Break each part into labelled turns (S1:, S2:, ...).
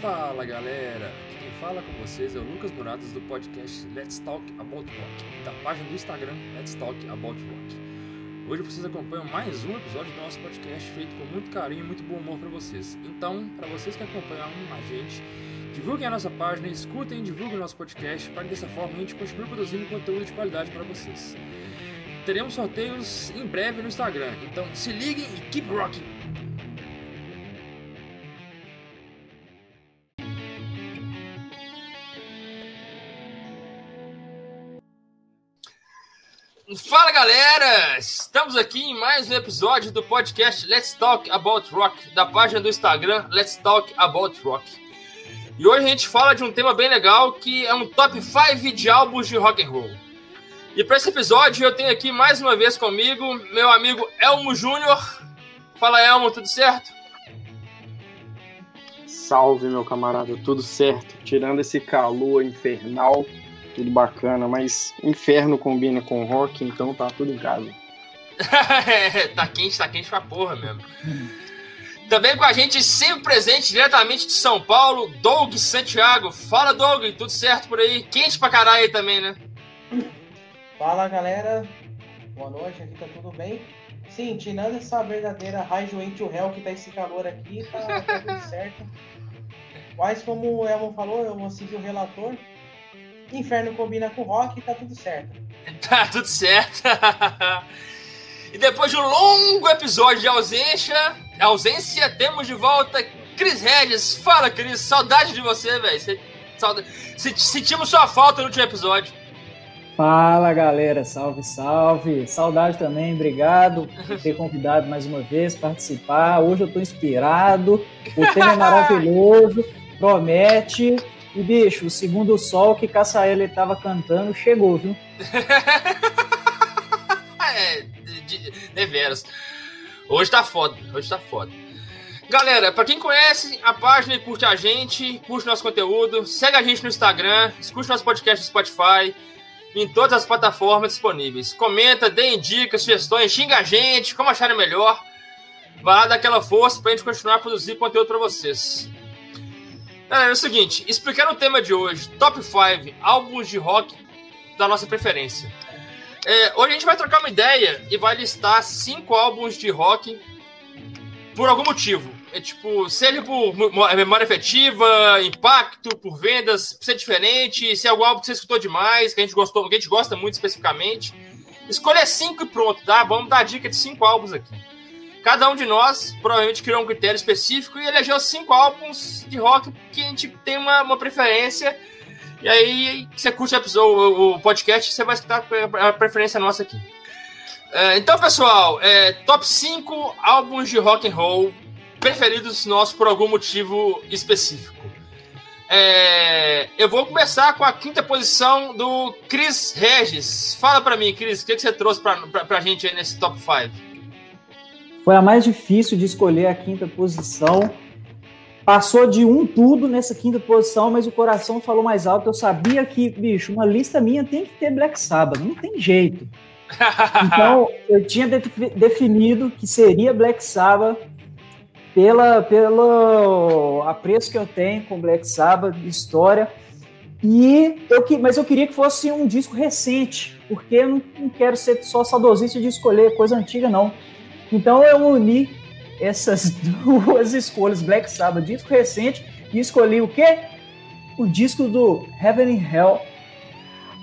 S1: Fala galera, aqui quem fala com vocês é o Lucas Muradas do podcast Let's Talk About Rock, da página do Instagram Let's Talk About Rock. Hoje vocês acompanham mais um episódio do nosso podcast feito com muito carinho e muito bom humor para vocês. Então, para vocês que acompanham a gente, divulguem a nossa página, escutem e divulguem o nosso podcast para que dessa forma a gente continue produzindo conteúdo de qualidade para vocês. Teremos sorteios em breve no Instagram, então se liguem e keep rocking! Fala galera! Estamos aqui em mais um episódio do podcast Let's Talk About Rock, da página do Instagram Let's Talk About Rock. E hoje a gente fala de um tema bem legal que é um top 5 de álbuns de rock and roll. E para esse episódio eu tenho aqui mais uma vez comigo meu amigo Elmo Júnior. Fala Elmo, tudo certo?
S2: Salve meu camarada, tudo certo. Tirando esse calor infernal, tudo bacana, mas inferno combina com rock, então tá tudo em casa.
S1: tá quente, tá quente pra porra mesmo. Também com a gente, sempre presente, diretamente de São Paulo, Doug Santiago. Fala, Doug, tudo certo por aí? Quente pra caralho aí também, né?
S3: Fala, galera. Boa noite, aqui tá tudo bem? Sim, tirando essa verdadeira Raijo to Hell que tá esse calor aqui, tá, tá tudo certo. Mas como o Elmo falou, eu vou seguir o relator. Inferno combina com rock e tá tudo certo.
S1: Tá tudo certo. e depois de um longo episódio de ausência, ausência, temos de volta Cris Regis. Fala, Cris, saudade de você, velho. Saudade... Sentimos sua falta no último episódio.
S4: Fala galera, salve, salve. Saudade também, obrigado por ter convidado mais uma vez participar. Hoje eu tô inspirado, o tema é maravilhoso, promete. E, bicho, o segundo sol que Caçaela estava cantando chegou, viu?
S1: é, de, deveras. Hoje tá foda, hoje tá foda. Galera, para quem conhece a página e curte a gente, curte nosso conteúdo, segue a gente no Instagram, escute nosso podcast no Spotify, em todas as plataformas disponíveis. Comenta, deem dicas, sugestões, xinga a gente, como acharem melhor. Vai lá dar aquela força pra gente continuar a produzir conteúdo para vocês. É, é o seguinte, explicando o tema de hoje, top 5 álbuns de rock da nossa preferência. É, hoje a gente vai trocar uma ideia e vai listar cinco álbuns de rock por algum motivo. É tipo, seja por memória efetiva, impacto, por vendas, ser diferente, se é algum álbum que você escutou demais, que a gente gostou, que a gente gosta muito especificamente. Escolha cinco e pronto, tá? Vamos dar dica de cinco álbuns aqui. Cada um de nós provavelmente criou um critério específico e elegeu cinco álbuns de rock que a gente tem uma, uma preferência. E aí, você curte o, o podcast, você vai escutar a preferência nossa aqui. É, então, pessoal, é, top 5 álbuns de rock and roll preferidos nossos por algum motivo específico. É, eu vou começar com a quinta posição do Chris Regis. Fala para mim, Chris, o que, que você trouxe para a gente aí nesse top 5?
S4: Foi a mais difícil de escolher a quinta posição. Passou de um tudo nessa quinta posição, mas o coração falou mais alto. Eu sabia que, bicho, uma lista minha tem que ter Black Sabbath, não tem jeito. Então, eu tinha de definido que seria Black Sabbath pela, pelo apreço que eu tenho com Black Sabbath, história. E eu, mas eu queria que fosse um disco recente, porque eu não, não quero ser só saudosista de escolher coisa antiga, não. Então eu uni essas duas escolhas, Black Sabbath, disco recente, e escolhi o quê? O disco do Heaven and Hell.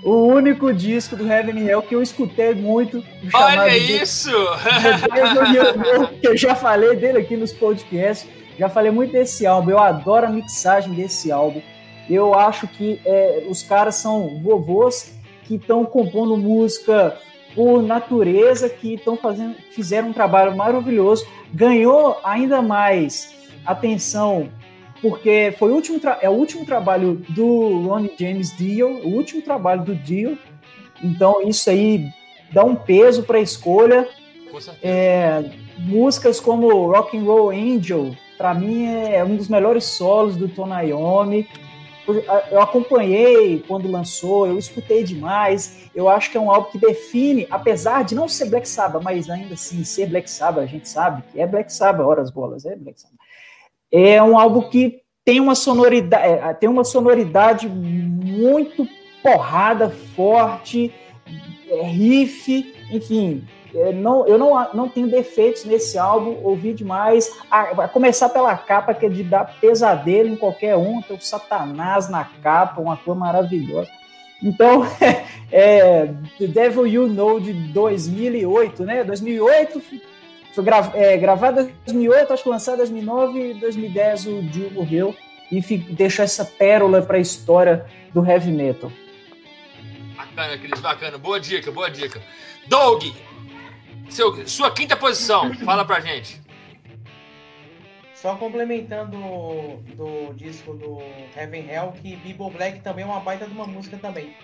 S4: O único disco do Heaven and Hell que eu escutei muito.
S1: Olha isso!
S4: que eu já falei dele aqui nos podcasts. Já falei muito desse álbum. Eu adoro a mixagem desse álbum. Eu acho que é, os caras são vovôs que estão compondo música por natureza que estão fazendo, fizeram um trabalho maravilhoso, ganhou ainda mais atenção porque foi o último é o último trabalho do Ronnie James Dio, o último trabalho do Dio. Então isso aí dá um peso para a escolha. É, músicas como Rock and Roll Angel, para mim é um dos melhores solos do Tony Iommi eu acompanhei quando lançou, eu escutei demais. Eu acho que é um álbum que define, apesar de não ser Black Sabbath, mas ainda assim ser Black Sabbath, a gente sabe que é Black Sabbath, horas bolas, é Black Sabbath. É um álbum que tem uma sonoridade, é, tem uma sonoridade muito porrada, forte, é, riff, enfim. É, não, eu não, não tenho defeitos nesse álbum, ouvi demais. A, a, começar pela capa, que é de dar pesadelo em qualquer um, tem o Satanás na capa, uma cor maravilhosa. Então, é, The Devil You Know de 2008, né? 2008, foi gra, é, gravado em 2008, acho que lançado em 2009 e 2010 o Dio morreu e deixou essa pérola para a história do heavy metal.
S1: Bacana, Cris, bacana. Boa dica, boa dica. Doug, seu, sua quinta posição, fala pra gente.
S3: Só complementando do disco do Heaven Hell, que Bible Black também é uma baita de uma música também.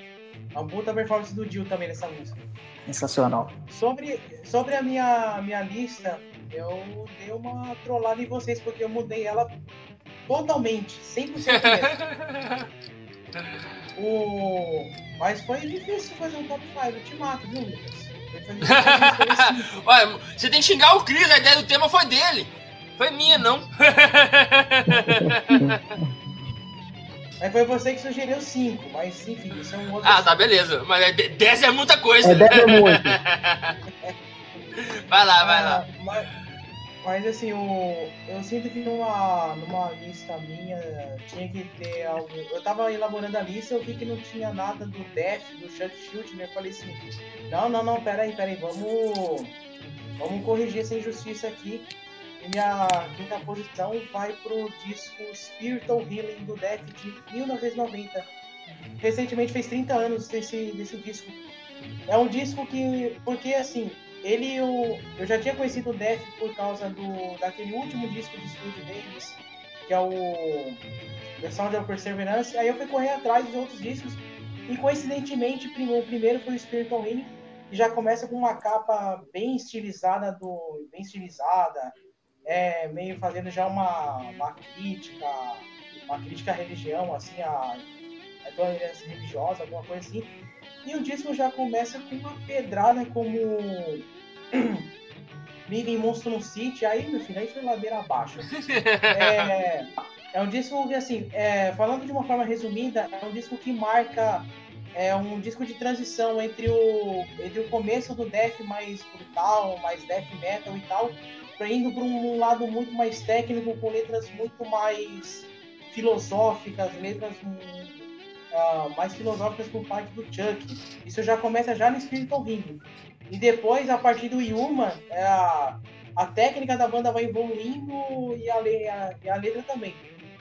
S3: É uma puta performance do Dio também nessa música.
S4: Sensacional.
S3: Sobre, sobre a minha, minha lista, eu dei uma trollada em vocês, porque eu mudei ela totalmente, 100% mesmo. o... Mas foi difícil fazer um top 5, eu te mato, viu, Lucas?
S1: Olha, você tem que xingar o Cris, a ideia do tema foi dele. Foi minha, não.
S3: Aí foi você que sugeriu 5, mas enfim, isso é um outro.
S1: Ah, tá, beleza. Mas 10 é muita coisa.
S4: É 10 é muito.
S1: vai lá, vai lá.
S3: Ah, mas, mas, assim, o, eu sinto que numa, numa lista minha tinha que ter algo. Eu tava elaborando a lista, eu vi que não tinha nada do Death, do Shut Shoot, né? Eu falei assim: não, não, não, peraí, peraí, vamos, vamos corrigir essa injustiça aqui. E minha quinta posição vai pro disco Spiritual Healing do Death de 1990. Recentemente fez 30 anos desse, desse disco. É um disco que. Porque assim, ele eu, eu já tinha conhecido o Death por causa do daquele último disco de estúdio deles, que é o The Sound of Perseverance. Aí eu fui correr atrás dos outros discos e coincidentemente o primeiro foi o Spiritual Healing, que já começa com uma capa bem estilizada do bem estilizada, é, meio fazendo já uma, uma crítica, uma crítica à religião, assim, a, a religiosa, alguma coisa assim. E o disco já começa com uma pedrada como Big Monstro City, aí, meu filho, aí foi ladeira abaixo. é, é um disco que, assim, é, falando de uma forma resumida, é um disco que marca é um disco de transição entre o, entre o começo do death mais brutal, mais death metal e tal, indo para um lado muito mais técnico, com letras muito mais filosóficas, letras uh, mais filosóficas por parte do Chuck. Isso já começa já no Spiritual Ring. E depois, a partir do Yuma, é a, a técnica da banda vai evoluindo e a, a, e a letra também.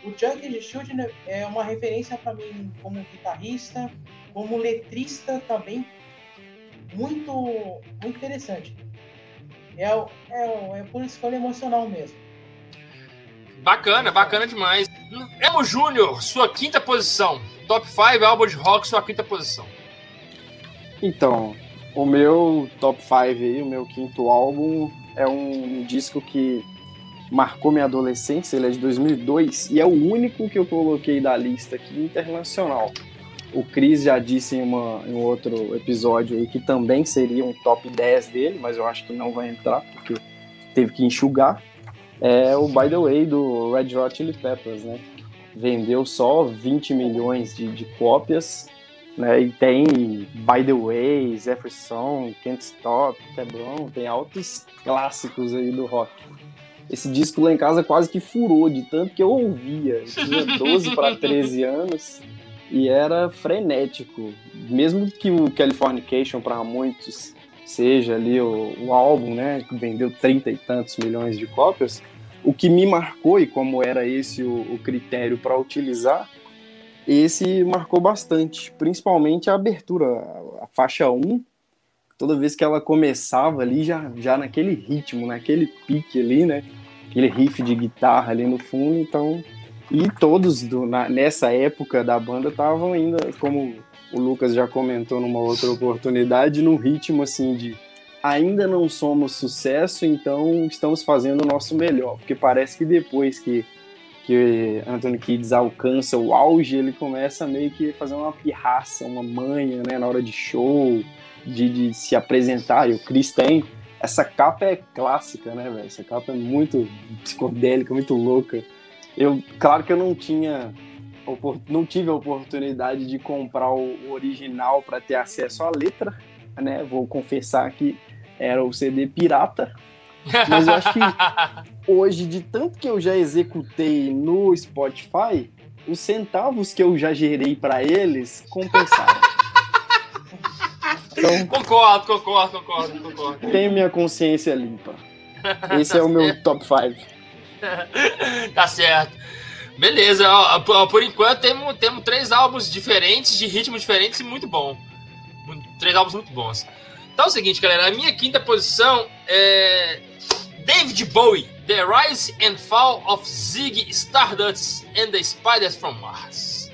S3: O Chuck Schuldiner é uma referência para mim como guitarrista, como letrista também, muito, muito interessante. É, é, é por escolha emocional mesmo.
S1: Bacana, bacana demais. Emo Júnior, sua quinta posição. Top 5 álbum de rock, sua quinta posição.
S2: Então, o meu top 5 aí, o meu quinto álbum, é um disco que marcou minha adolescência, ele é de 2002 e é o único que eu coloquei da lista aqui internacional. O Chris já disse em, uma, em um outro episódio aí que também seria um top 10 dele, mas eu acho que não vai entrar, porque teve que enxugar. É o By the Way do Red Hot Chili Peppers, né? Vendeu só 20 milhões de, de cópias, né? E tem By the Way, Jefferson, Can't Stop, Quebrão, tem altos clássicos aí do rock. Esse disco lá em casa quase que furou de tanto que eu ouvia. Eu tinha 12 para 13 anos e era frenético. Mesmo que o Californication para muitos seja ali o, o, álbum, né, que vendeu trinta e tantos milhões de cópias, o que me marcou e como era esse o, o critério para utilizar, esse marcou bastante, principalmente a abertura, a, a faixa 1, toda vez que ela começava ali já já naquele ritmo, naquele pique ali, né, aquele riff de guitarra ali no fundo, então. E todos do, na, nessa época da banda estavam ainda, como o Lucas já comentou numa outra oportunidade, num ritmo assim de ainda não somos sucesso, então estamos fazendo o nosso melhor. Porque parece que depois que, que Anthony Kids alcança o auge, ele começa meio que fazer uma pirraça, uma manha né, na hora de show, de, de se apresentar. E o Chris tem. Essa capa é clássica, né, velho? Essa capa é muito psicodélica, muito louca Eu, claro que eu não tinha não tive a oportunidade de comprar o original para ter acesso à letra, né? Vou confessar que era o CD pirata. Mas eu acho que hoje, de tanto que eu já executei no Spotify, os centavos que eu já gerei para eles compensaram.
S1: Então, concordo, concordo, concordo, concordo.
S2: Tenho minha consciência limpa. Esse é o meu top 5.
S1: tá certo. Beleza, ó, por enquanto temos, temos três álbuns diferentes, de ritmos diferentes e muito bom. Três álbuns muito bons. Então é o seguinte, galera, a minha quinta posição é David Bowie, The Rise and Fall of Ziggy Stardust and the Spiders from Mars.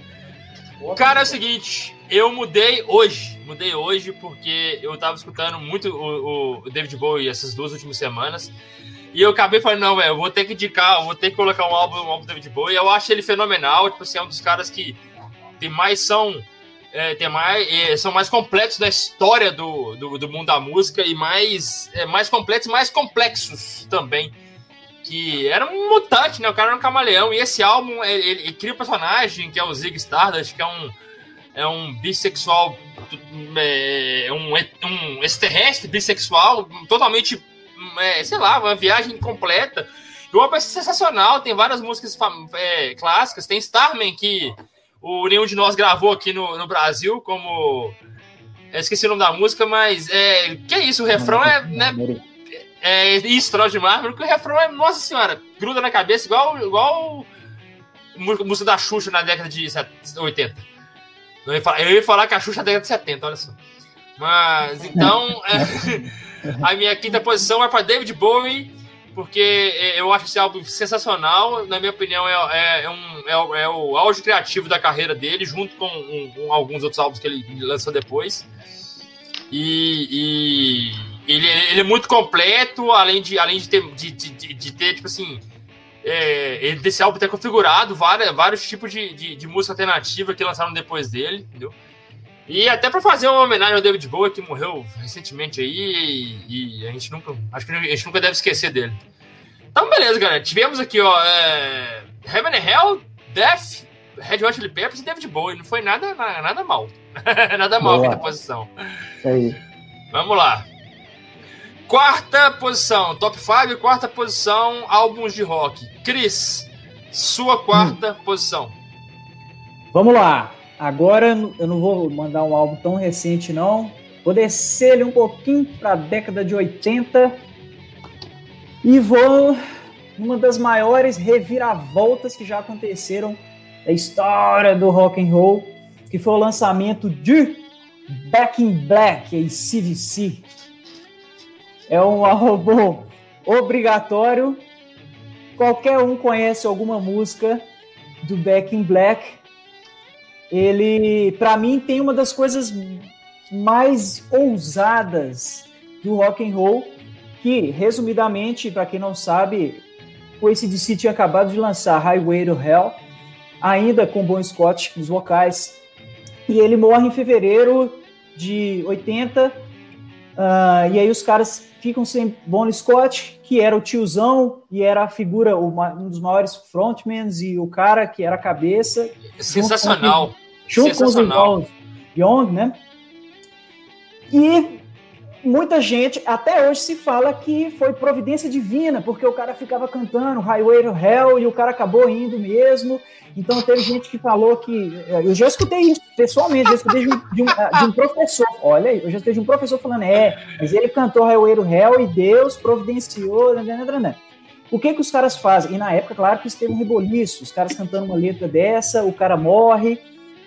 S1: Cara, é o seguinte, eu mudei hoje, mudei hoje porque eu tava escutando muito o, o David Bowie essas duas últimas semanas. E eu acabei falando, não, velho, eu vou ter que indicar, eu vou ter que colocar um álbum, um álbum do David Bowie. Eu acho ele fenomenal, tipo assim, é um dos caras que tem mais são é, tem mais, é, são mais completos da história do, do, do, mundo da música e mais, é, mais completos mais complexos também. Que era um mutante, né? O cara era um camaleão. E esse álbum, ele, ele cria um personagem que é o Zig Stardust, que é um, é um bissexual, é, um, um extraterrestre bissexual, totalmente é, sei lá, uma viagem completa. E uma peça sensacional, tem várias músicas é, clássicas, tem Starman, que o nenhum de nós gravou aqui no, no Brasil, como. Eu esqueci o nome da música, mas é, que é isso, o refrão é. Né, é isso, Troll de Mármore, que o refrão é, nossa senhora, gruda na cabeça, igual, igual música da Xuxa na década de 80. Eu ia falar, eu ia falar que a Xuxa é da década de 70, olha só. Mas, então. É, A minha quinta posição é para David Bowie, porque eu acho esse álbum sensacional. Na minha opinião, é, é, é um, é, é, o auge criativo da carreira dele, junto com, um, com alguns outros álbuns que ele lançou depois. E, e ele, ele, é muito completo, além de, além de, ter, de, de, de ter, tipo assim, é, desse álbum ter configurado várias, vários tipos de, de, de música alternativa que lançaram depois dele, entendeu? E até para fazer uma homenagem ao David Bowie, que morreu recentemente aí, e, e, a gente nunca. Acho que a gente nunca deve esquecer dele. Então, beleza, galera. Tivemos aqui, ó. É, Heaven and Hell, Death, Red Hot Chili Peppers e David Bowie. Não foi nada, nada mal. nada mal aqui na posição.
S4: Isso aí.
S1: Vamos lá. Quarta posição, top 5, quarta posição, álbuns de rock. Cris, sua quarta hum. posição.
S4: Vamos lá. Agora eu não vou mandar um álbum tão recente, não. Vou descer ele um pouquinho para a década de 80 e vou numa das maiores reviravoltas que já aconteceram na história do rock and roll, que foi o lançamento de Back in Black, a CDC. É um álbum obrigatório. Qualquer um conhece alguma música do Back in Black ele, para mim, tem uma das coisas mais ousadas do rock and roll, que, resumidamente, para quem não sabe, o ACDC tinha acabado de lançar Highway to Hell, ainda com Bon Scott nos vocais, e ele morre em fevereiro de 80, uh, e aí os caras ficam sem Bon Scott, que era o tiozão e era a figura, um dos maiores frontmans e o cara que era a cabeça.
S1: Sensacional.
S4: Junto com os irmãos Young, né? E muita gente, até hoje se fala que foi providência divina, porque o cara ficava cantando Highway to Hell e o cara acabou indo mesmo. Então teve gente que falou que. Eu já escutei isso pessoalmente, já escutei de um, de um, de um professor. Olha aí, eu já escutei de um professor falando, é, mas ele cantou Highway to Hell e Deus providenciou. Né, né, né, o que que os caras fazem? E na época, claro que isso teve um reboliço, os caras cantando uma letra dessa, o cara morre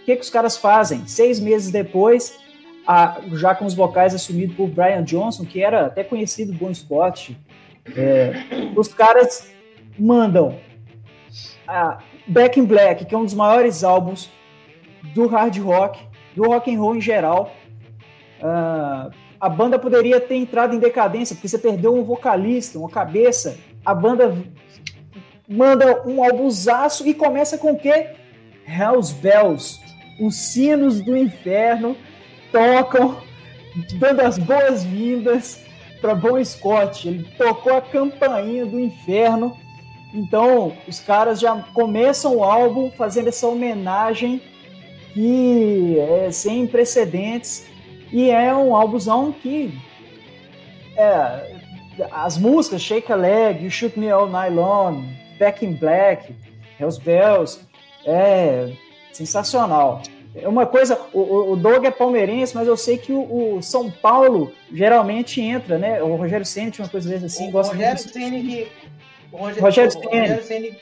S4: que, que os caras fazem? Seis meses depois, a, já com os vocais assumidos por Brian Johnson, que era até conhecido Bon Scott, é, os caras mandam a Back in Black, que é um dos maiores álbuns do hard rock, do rock and roll em geral. Uh, a banda poderia ter entrado em decadência, porque você perdeu um vocalista, uma cabeça. A banda manda um albusaço e começa com o quê? Hells Bells, os sinos do inferno tocam, dando as boas-vindas para Bon Scott. Ele tocou a campainha do inferno Então, os caras já começam o álbum fazendo essa homenagem que é sem precedentes e é um álbumzão que é, as músicas Shake a Leg, You Shoot Me All Long, Back in Black, Hells Bells, é sensacional. É uma coisa, o, o Doug é palmeirense, mas eu sei que o, o São Paulo geralmente entra, né? O Rogério Senna tinha uma coisa assim,
S3: o
S4: gosta
S3: Rogério
S4: muito.
S3: Senna que o Rogério,
S4: Rogério
S3: o Rogério Senna-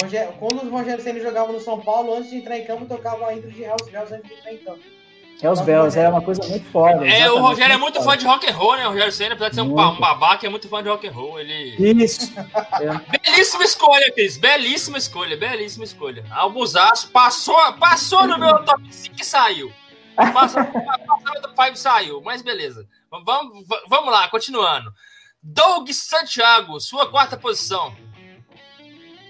S3: Rogério- quando o Rogério Senna jogava no São Paulo, antes de entrar em campo, tocava a intro de Hells Bells antes de entrar em campo.
S4: Hells Bells é uma coisa muito foda.
S1: É, o Rogério é muito
S4: foda.
S1: fã de rock and roll, né? O Rogério Senna, apesar de ser um,
S4: Muito.
S1: um babaca, é muito fã de rock and roll. Ele.
S4: Isso. É.
S1: Belíssima escolha, Cris. Belíssima escolha, belíssima escolha. Albusaço passou, passou no meu top 5 e saiu. Passou, passou no meu top 5 e saiu, mas beleza. Vamos, vamos lá, continuando. Doug Santiago, sua quarta posição.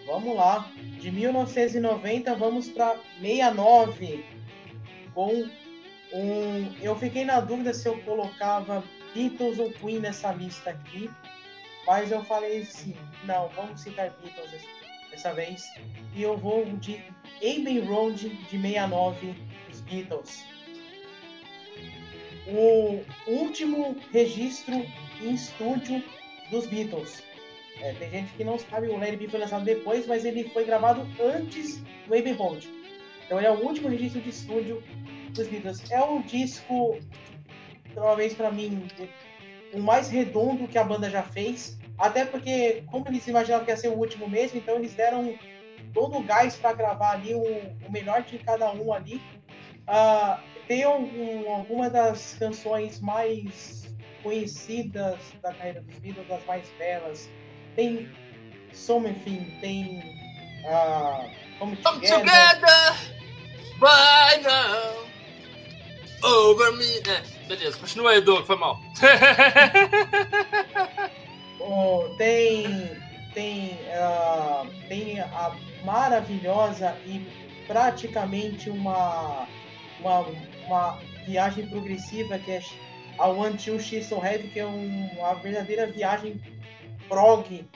S3: Vamos lá. De 1990, vamos para 69. Com um. Eu fiquei na dúvida se eu colocava Beatles ou Queen nessa lista aqui. Mas eu falei assim: não, vamos citar Beatles dessa- vez. E eu vou de Abbey Road de 69, dos Beatles. O último registro em estúdio dos Beatles. É, tem gente que não sabe, o Larry B foi lançado depois, mas ele foi gravado antes do Abbey Road. Então ele é o último registro de estúdio É um disco, talvez pra mim, o mais redondo que a banda já fez. Até porque, como eles imaginavam que ia ser o último mesmo, então eles deram todo o gás para gravar ali o, o melhor de cada um ali. Ah, tem algum, alguma das canções mais conhecidas da carreira dos Beatles, das mais belas. Tem Something, tem ah, Come
S1: Come
S3: Together.
S1: together, now, over me. É, beleza, continua aí, Doug, foi mal.
S3: Oh, tem tem ah, tem a maravilhosa e praticamente uma uma, uma viagem progressiva que é a One Two She's So Heavy que é um- uma verdadeira viagem prog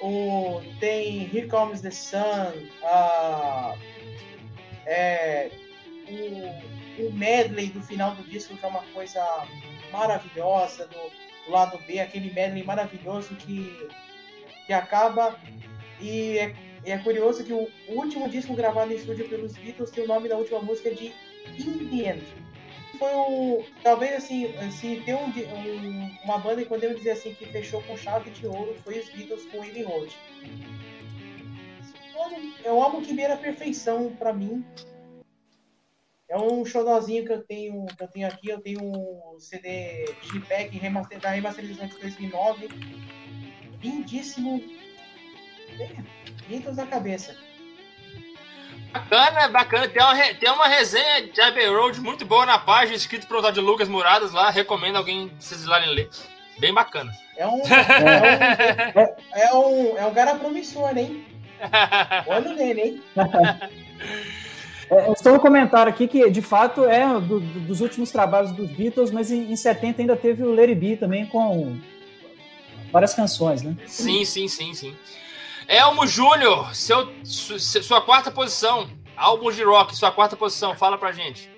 S3: o, tem Here Comes the Sun ah, é, o, o medley do final do disco que é uma coisa maravilhosa do do lado B, aquele medley maravilhoso que, que acaba. E é, é curioso que o último disco gravado em estúdio pelos Beatles tem o nome da última música de In the End. Foi o. Talvez assim, se tem um, um- uma banda que podemos dizer assim que fechou com chave de ouro foi os Beatles com Abbey Road. É um álbum que beira a perfeição pra mim. É um xodózinho que eu tenho, que eu tenho aqui. Eu tenho um CD Digipack remaster, da remasterização de 2009. Lindíssimo. É, Beatles na cabeça.
S1: Bacana, bacana. Tem uma, tem uma resenha de Abbey Road muito boa na página, escrito por de Lucas Muradas lá. Recomendo alguém vocês ir lá ler. Bem bacana.
S3: É um, é um, é um, é um cara promissor, hein? Olha nele, hein?
S4: É, só um comentário aqui que, de fato, é do- do- dos últimos trabalhos dos Beatles, mas em, em 70 ainda teve o Larry B também com várias canções, né?
S1: sim, sim, sim, sim. Elmo Júnior, seu, su- sua quarta posição. Álbum de rock, sua quarta posição. Fala pra gente.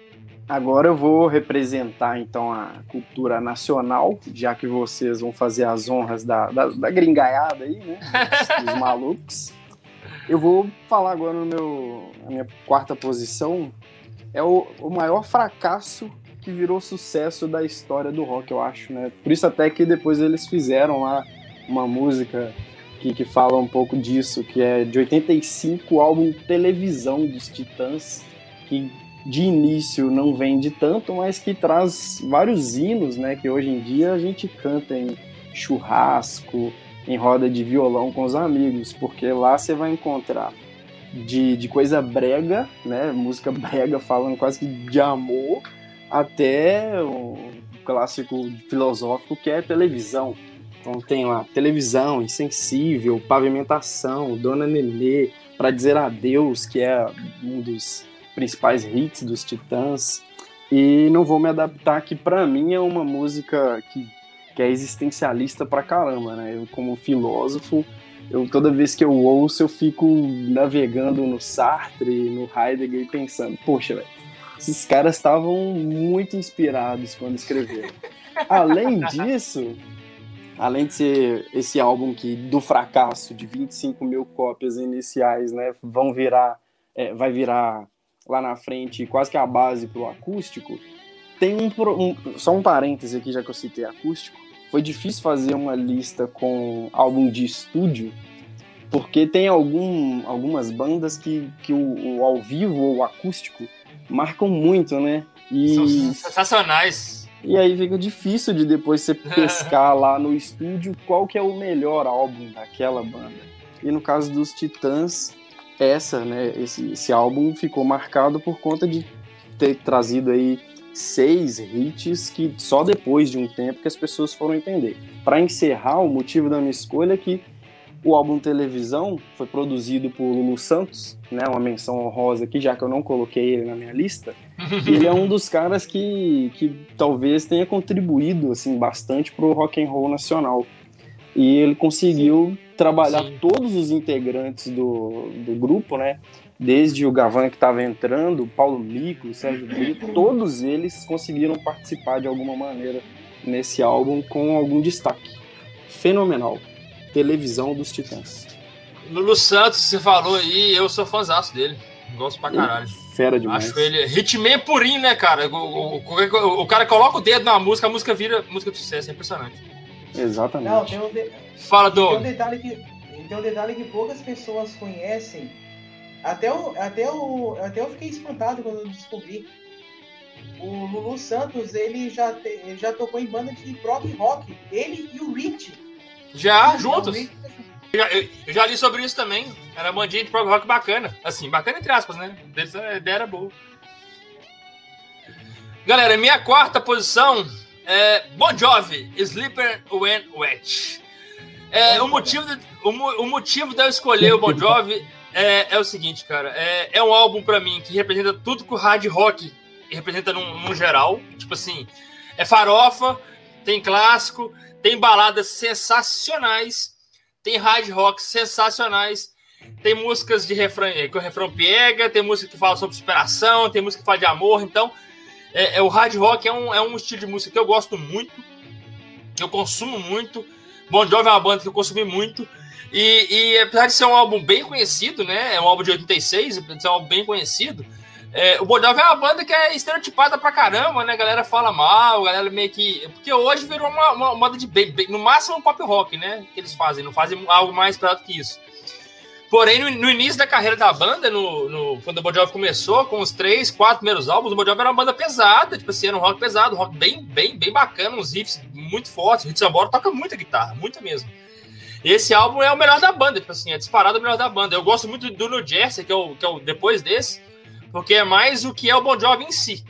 S2: Agora eu vou representar então a cultura nacional, já que vocês vão fazer as honras da, da, da gringaiada aí, né? Dos, dos malucos. Eu vou falar agora no meu. A minha quarta posição é o, o maior fracasso que virou sucesso da história do rock, eu acho, né? Por isso até que depois eles fizeram lá uma música que, que fala um pouco disso, que é de 85, o álbum Televisão dos Titãs, que de início não vende tanto, mas que traz vários hinos, né? Que hoje em dia a gente canta em churrasco, em roda de violão com os amigos, porque lá você vai encontrar de, de coisa brega, né? Música brega falando quase que de amor, até o clássico filosófico que é televisão. Então tem lá televisão, insensível, pavimentação, Dona Nenê, para dizer adeus, que é um dos principais hits dos Titãs. E não vou me adaptar, que para mim é uma música que, que é existencialista pra caramba, né? Eu, como filósofo, eu toda vez que eu ouço, eu fico navegando no Sartre, no Heidegger e pensando, poxa, velho, esses caras estavam muito inspirados quando escreveram. Além disso, além de ser esse álbum que do fracasso de 25 mil cópias iniciais, né, vão virar, é, vai virar lá na frente quase que a base para o acústico, tem um, um, só um parêntese aqui já que eu citei acústico, foi difícil fazer uma lista com álbum de estúdio, porque tem algum, algumas bandas que, que o, o ao vivo ou o acústico marcam muito, né?
S1: E... São sensacionais.
S2: E aí fica difícil de depois você pescar lá no estúdio qual que é o melhor álbum daquela banda. E no caso dos Titãs, essa, né, esse, esse álbum ficou marcado por conta de ter trazido aí seis hits que só depois de um tempo que as pessoas foram entender. Para encerrar, o motivo da minha escolha é que o álbum Televisão foi produzido por Lulu Santos, né, uma menção honrosa aqui, já que eu não coloquei ele na minha lista. ele é um dos caras que, que talvez tenha contribuído assim bastante para o rock and roll nacional. E ele conseguiu trabalhar Sim. todos os integrantes do, do grupo, né? Desde o Gavan que estava entrando, o Paulo Mico, o Sérgio Brito, todos eles conseguiram participar de alguma maneira nesse álbum com algum destaque. Fenomenal televisão dos Titãs.
S1: Lulu Santos, você falou aí, eu sou fãzaço dele. Gosto pra caralho.
S2: Fera demais.
S1: Acho ele hitman purinho, né, cara? O, o, o, o, cara coloca o dedo na música, a música vira música de sucesso. É impressionante.
S2: Exatamente.
S3: Não, tem um de...
S1: Fala, Doug.
S3: Tem um detalhe que, tem um detalhe que poucas pessoas conhecem. Até eu, até, eu, até eu fiquei espantado quando eu descobri. O Lulu Santos, ele já, te, ele já tocou em banda de prog rock. Ele e o Rich.
S1: Já, juntos. Eu já, eu, já li sobre isso também. Era uma bandinha de prog rock bacana. Assim, bacana entre aspas, né? A ideia era boa. Galera, minha quarta posição é Bon Jovi, Sleeper When Wet. É, o, motivo de, o, o, motivo de eu escolher o Bon Jovi é, é o seguinte, cara. É, é um álbum para mim que representa tudo que o hard rock representa num, num geral. Tipo assim, é farofa, tem clássico, tem baladas sensacionais, tem hard rock sensacionais, tem músicas de refrão, eh, que o refrão pega, tem música que fala sobre superação, tem música que fala de amor. Então, é, é, o hard rock é um, é um estilo de música que eu gosto muito, eu consumo muito. Bon Jovi é uma banda que eu consumi muito. E, e apesar de ser um álbum bem conhecido, né? É um álbum de 86, apesar de ser um álbum bem conhecido, é, o Bon Jovi é uma banda que é estereotipada pra caramba, né? A galera fala mal, a galera meio que. Porque hoje virou uma, uma, uma banda de. Bem, bem, no máximo um pop rock, né? Que eles fazem, não fazem algo mais pesado que isso. Porém, no, no, início da carreira da banda, no, no, quando o Bon Jovi começou, com os três, quatro primeiros álbuns, o Bon Jovi era uma banda pesada, tipo assim, era um rock pesado, um rock bem, bem, bem bacana, uns riffs muito fortes. O Sambora toca muita guitarra, muita mesmo. Esse álbum é o melhor da banda, tipo assim, é disparado o melhor da banda. Eu gosto muito do New Jersey, que é o, que é o depois desse porque é mais o que é o Bon Jovi em si,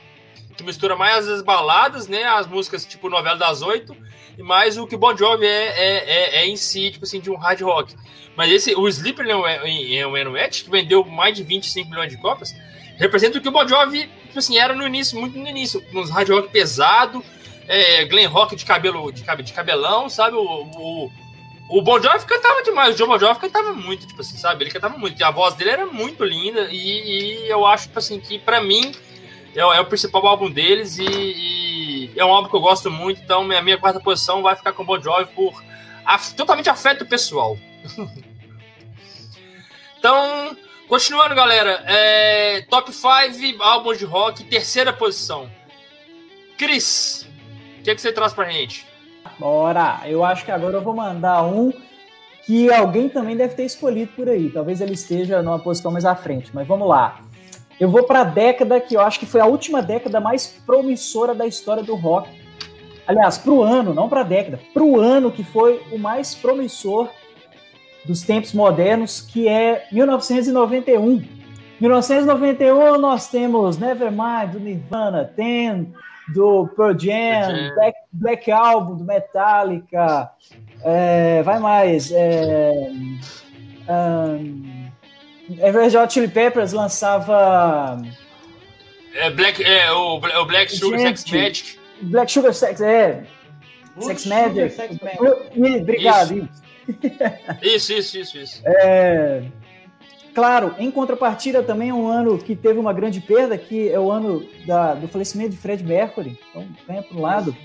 S1: que mistura mais as baladas, né, as músicas tipo novela das oito, e mais o que o Bon Jovi é, é, é, é, em si, tipo assim, de um hard rock. Mas esse, o Sleeper em Wet, que vendeu mais de 25 milhões de cópias, representa o que o Bon Jovi, tipo assim, era no início, muito no início, uns hard rock pesado, é, rock de cabelo, de cabelão, sabe, o, o o Bon Jovi cantava demais, o John Bon Jovi cantava muito, tipo assim, sabe? Ele cantava muito, e a voz dele era muito linda, e, e eu acho, tipo assim, que pra mim é, é o principal álbum deles, e, e, é um álbum que eu gosto muito, então minha, minha quarta posição vai ficar com o Bon Jovi por af, totalmente afeto pessoal. então, continuando, galera, é, top 5 álbuns de rock, terceira posição. Cris, o que, é que você traz pra gente?
S4: Bora! Eu acho que agora eu vou mandar um que alguém também deve ter escolhido por aí. Talvez ele esteja numa posição mais à frente, mas vamos lá. Eu vou para a década que eu acho que foi a última década mais promissora da história do rock. Aliás, para o ano, não para a década, para o ano que foi o mais promissor dos tempos modernos, que é 1991. 1991 nós temos Nevermind, Nirvana, Ten, do Pearl Jam, Black, Black, Album, do Metallica, é, vai mais, é, um, Red Hot Chili Peppers lançava...
S1: É, Black, é, o, o Black Sugar Sex Magic.
S4: Black Sugar Sex, é, Sex Magic. Sex Magic. Obrigado, isso.
S1: Isso, isso, isso, isso.
S4: É... Claro, em contrapartida também é um ano que teve uma grande perda, que é o ano da, do falecimento de Fred Mercury. Então, ganha por um lado,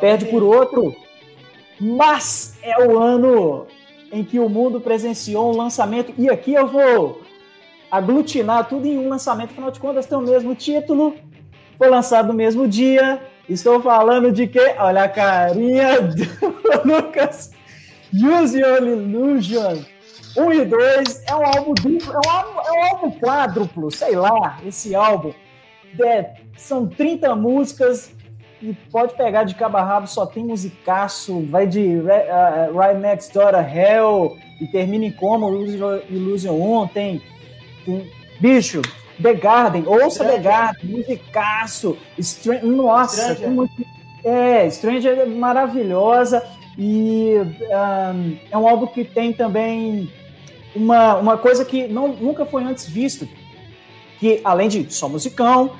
S4: perde por outro. Mas é o ano em que o mundo presenciou um lançamento, e aqui eu vou aglutinar tudo em um lançamento, afinal de contas tem o mesmo título, foi lançado no mesmo dia. Estou falando de quê? Olha a carinha do Lucas. Use Your Illusion 1 e 2 é um álbum duplo, é um álbum, é um álbum quádruplo, sei lá, esse álbum. É, são 30 músicas e pode pegar de cabo a rabo, só tem musicaço, vai de uh, Right Next Door a Hell e termina em como Illusion 1, tem, tem bicho, The Garden, ouça The Garden, musicaço, Str nossa, Stranger. Muito, é, Stranger é maravilhosa e um, é um álbum que tem também uma, uma coisa que não, nunca foi antes visto, que além de só musicão,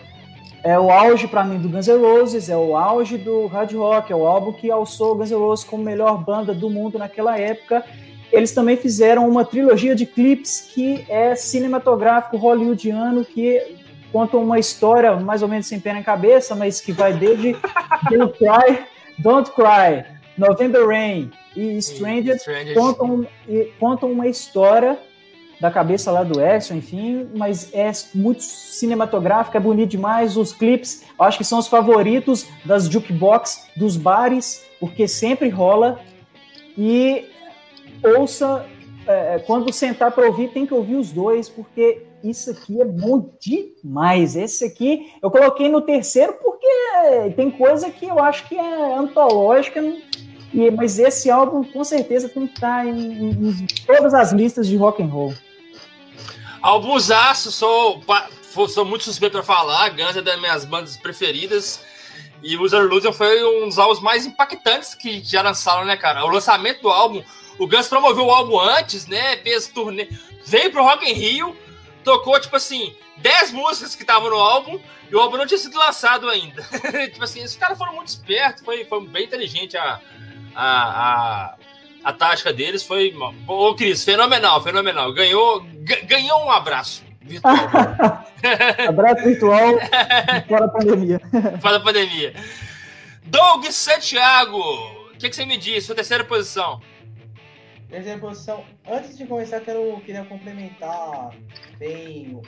S4: é o auge para mim do Guns N' Roses, é o auge do hard rock, é o álbum que alçou Guns N' Roses como melhor banda do mundo naquela época. Eles também fizeram uma trilogia de clipes que é cinematográfico hollywoodiano, que conta uma história mais ou menos sem pena em cabeça, mas que vai desde Don't Cry, Don't Cry, November Rain, e Strangers, Contam, contam uma história da cabeça lá do Edson, enfim, mas é muito cinematográfico, é bonito demais. Os clipes, acho que são os favoritos das jukebox dos bares, porque sempre rola. E ouça, é, quando sentar para ouvir, tem que ouvir os dois, porque isso aqui é bom demais. Esse aqui eu coloquei no terceiro porque tem coisa que eu acho que é antológica e, mas esse álbum com certeza tem que estar em, em, em todas as listas de rock and roll.
S1: Álbumzaço, sou, sou muito suspeito para falar. Guns é das minhas bandas preferidas. E Loser Loser foi um dos álbuns mais impactantes que já lançaram, né, cara? O lançamento do álbum, o Guns promoveu o álbum antes, né? Fez turnê, veio pro Rock in Rio, tocou, tipo assim, 10 músicas que estavam no álbum e o álbum não tinha sido lançado ainda. tipo assim, esses caras foram muito espertos, foi, foi bem inteligente a, a, a, a tática deles foi. Ô, Cris, fenomenal, fenomenal. Ganhou, ganhou um abraço virtual.
S4: abraço virtual fora da pandemia.
S1: Fora da pandemia. Doug Santiago, o que, que, você me diz? Sua terceira posição.
S3: Terceira posição. Antes de começar, quero, queria complementar bem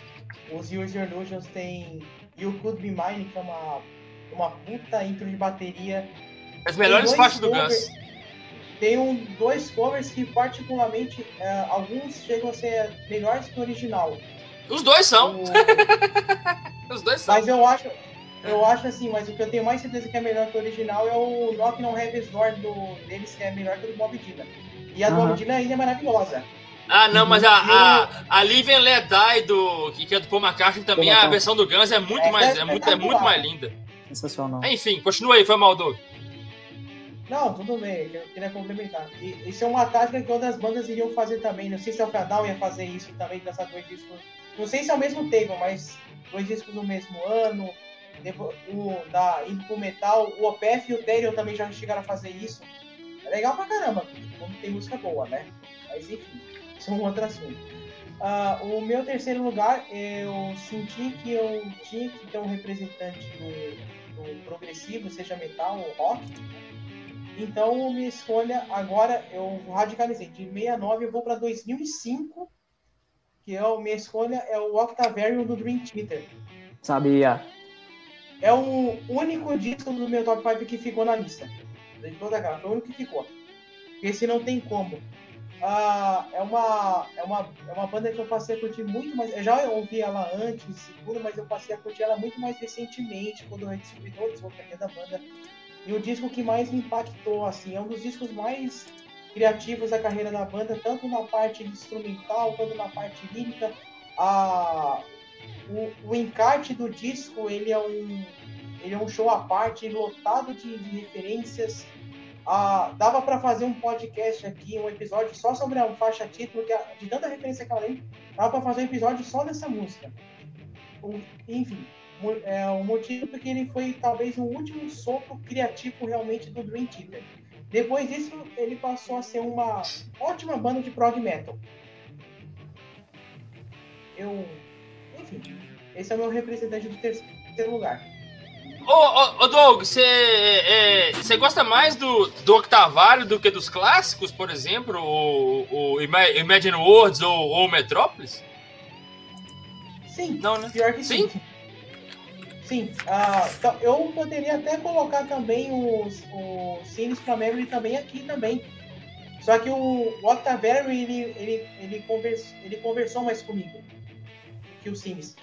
S3: os Use Your Illusions tem You Could Be Mine, que é uma, uma puta intro de bateria
S1: as melhores faixas do Guns.
S3: Tem um, dois covers que, particularmente, é, alguns chegam a ser melhores que o original.
S1: Os dois são. O... Os dois são.
S3: Mas eu acho, eu acho assim, mas o que eu tenho mais certeza que é melhor que o original é o Knock No Heaven's Door do, deles, que é melhor que o do Bob Dylan. E a do Bob Dylan ainda é maravilhosa.
S1: Ah, não, mas a, a, a Live and Let Die, do, que é do Paul McCartney, também a versão do Guns é muito, é, mais, é, é, muito, é muito mais linda.
S4: Sensacional.
S1: Enfim, continua aí, foi mal, Doug.
S3: Não, tudo bem, eu queria complementar. E, isso é uma tática que outras bandas iriam fazer também. Não sei se o Canal ia fazer isso também, lançar dois discos. Não sei se é o mesmo tempo, mas dois discos no mesmo ano. O, da indo pro metal, o OPF e o Therion também já chegaram a fazer isso. É legal pra caramba, quando tem música boa, né? Mas enfim, isso é um outro assunto. Uh, o meu terceiro lugar, eu senti que eu tinha que ter um representante do, do progressivo, seja metal ou rock então, minha escolha agora, eu radicalizei. De 69 eu vou para 2005, que é a minha escolha é o Octavarium do Dream Theater.
S4: Sabia.
S3: É o único disco do meu top 5 que ficou na lista. De toda a foi o único que ficou. Porque esse não tem como. Ah, é, uma, é, uma, é uma banda que eu passei a curtir muito mais. Eu já ouvi ela antes, seguro, mas eu passei a curtir ela muito mais recentemente, quando eu descobri outros outros da banda. E o disco que mais me impactou, assim, é um dos discos mais criativos da carreira da banda, tanto na parte instrumental quanto na parte lírica. A, o, o encarte do disco, ele é um, ele é um show à parte, lotado de, de referências. Ah, dava para fazer um podcast aqui, um episódio só sobre a faixa título, que de tanta referência que ela tem, dava para fazer um episódio só dessa música. enfim, é o motivo porque ele foi talvez o último sopro criativo realmente do Dream Theater. Depois disso, ele passou a ser uma ótima banda de prog metal. Eu. Enfim, esse é o meu representante do terceiro lugar.
S1: Ô, ô, ô Doug, você é, gosta mais do, do Octavário do que dos clássicos, por exemplo, o, o Imagine Worlds ou, ou Metrópolis?
S3: Sim.
S1: Não, né?
S3: Pior que sim. Sim. Sim. Então, eu poderia até colocar também os, os Cines para Memory também aqui também. Só que o, o Octavary, ele, ele, ele, convers, ele conversou mais comigo que o Cines.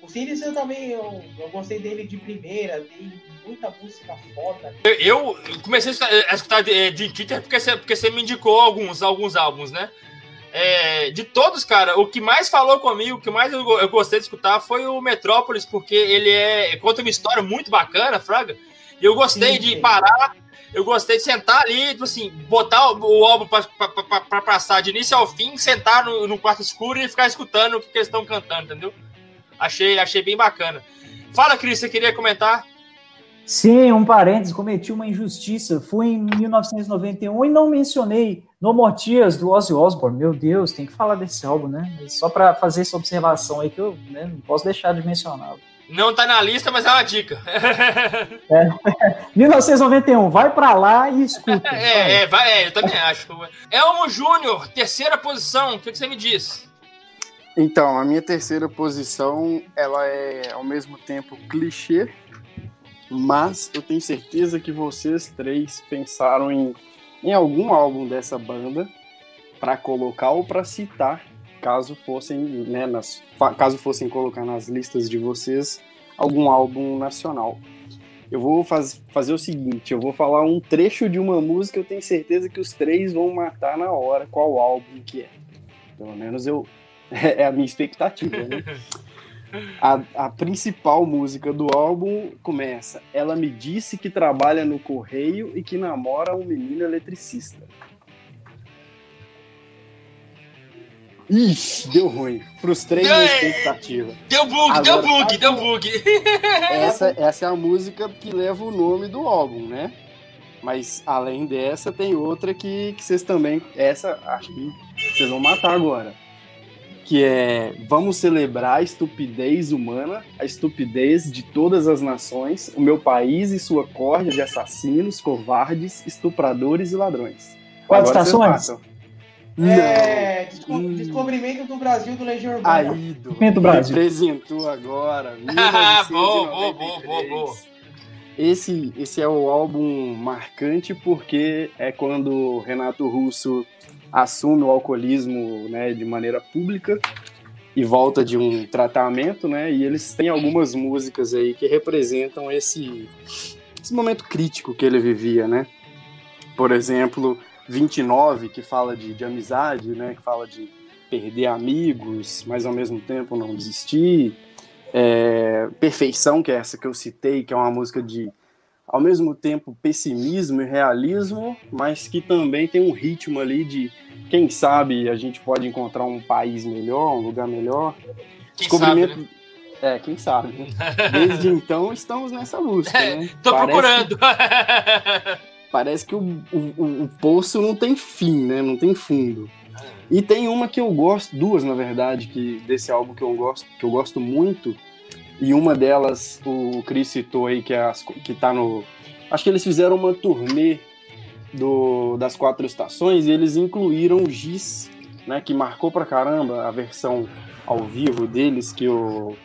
S3: O Sirius eu também eu, eu gostei dele de primeira, tem muita música foda. Eu,
S1: eu comecei a escutar de, de Twitter porque você, porque você me indicou alguns, alguns álbuns, né? É, de todos, cara, o que mais falou comigo, o que mais eu, eu, gostei de escutar foi o Metrópolis, porque ele é conta uma história muito bacana, Fraga. E eu gostei sim, de parar, eu gostei de sentar ali, tipo assim, botar o, o álbum para passar de início ao fim, sentar no, no quarto escuro e ficar escutando o que, que eles estão cantando, entendeu? Achei, achei bem bacana. Fala, Cris, você queria comentar?
S4: Sim, um parênteses, cometi uma injustiça. Fui em 1991 e não mencionei No Mortias do Ozzy Osbourne. Meu Deus, tem que falar desse álbum, né? Só para fazer essa observação aí que eu né, não posso deixar de mencionar.
S1: Não tá na lista, mas é uma dica.
S4: É. 1991, vai para lá e escuta.
S1: É, é, vai, é, eu também acho. Elmo Júnior, terceira posição, o que, que você me diz?
S2: Então, a minha terceira posição, ela é ao mesmo tempo clichê, mas eu tenho certeza que vocês três pensaram em, em algum álbum dessa banda para colocar ou para citar, caso fossem, né, nas, caso fossem colocar nas listas de vocês algum álbum nacional. Eu vou faz, fazer o seguinte, eu vou falar um trecho de uma música, eu tenho certeza que os três vão matar na hora qual álbum que é. Pelo menos eu, é a minha expectativa, né? A, a principal música do álbum começa. Ela me disse que trabalha no correio e que namora um menino eletricista. Ixi, deu ruim. Frustrei minha expectativa.
S1: Deu bug, Agora, deu bug, tá deu bug.
S2: Essa, essa é a música que leva o nome do álbum, né? Mas além dessa, tem outra que, que vocês também. Essa acho que vocês vão matar agora que é vamos celebrar a estupidez humana, a estupidez de todas as nações, o meu país e sua corda de assassinos, covardes, estupradores e ladrões.
S4: Quatro estações?
S3: É, desco hum. descobrimento do Brasil do Legião Urbana.
S2: Aí, do Brasil. Representou agora.
S1: boa, boa, boa, boa.
S2: Esse, esse é o álbum marcante porque é quando Renato Russo assume o alcoolismo né, de maneira pública e volta de um tratamento, né? E eles têm algumas músicas aí que representam esse, esse momento crítico que ele vivia, né? Por exemplo, 29, que fala de, de amizade, né? Que fala de perder amigos, mas ao mesmo tempo não desistir. É, Perfeição, que é essa que eu citei, que é uma música de ao mesmo tempo pessimismo e realismo, mas que também tem um ritmo ali de quem sabe a gente pode encontrar um país melhor, um lugar melhor.
S1: Quem Descobrimento. Sabe, né?
S2: É, quem sabe. Né? Desde então estamos nessa busca. É,
S1: né? Tô parece procurando.
S2: Que, parece que o, o, o poço não tem fim, né? Não tem fundo. E tem uma que eu gosto, duas na verdade, que desse álbum que eu gosto, que eu gosto muito, e uma delas, o Chris citou aí, que, é as, que tá no. Acho que eles fizeram uma turnê do, das quatro estações e eles incluíram o Giz, né, que marcou pra caramba a versão ao vivo deles, que o,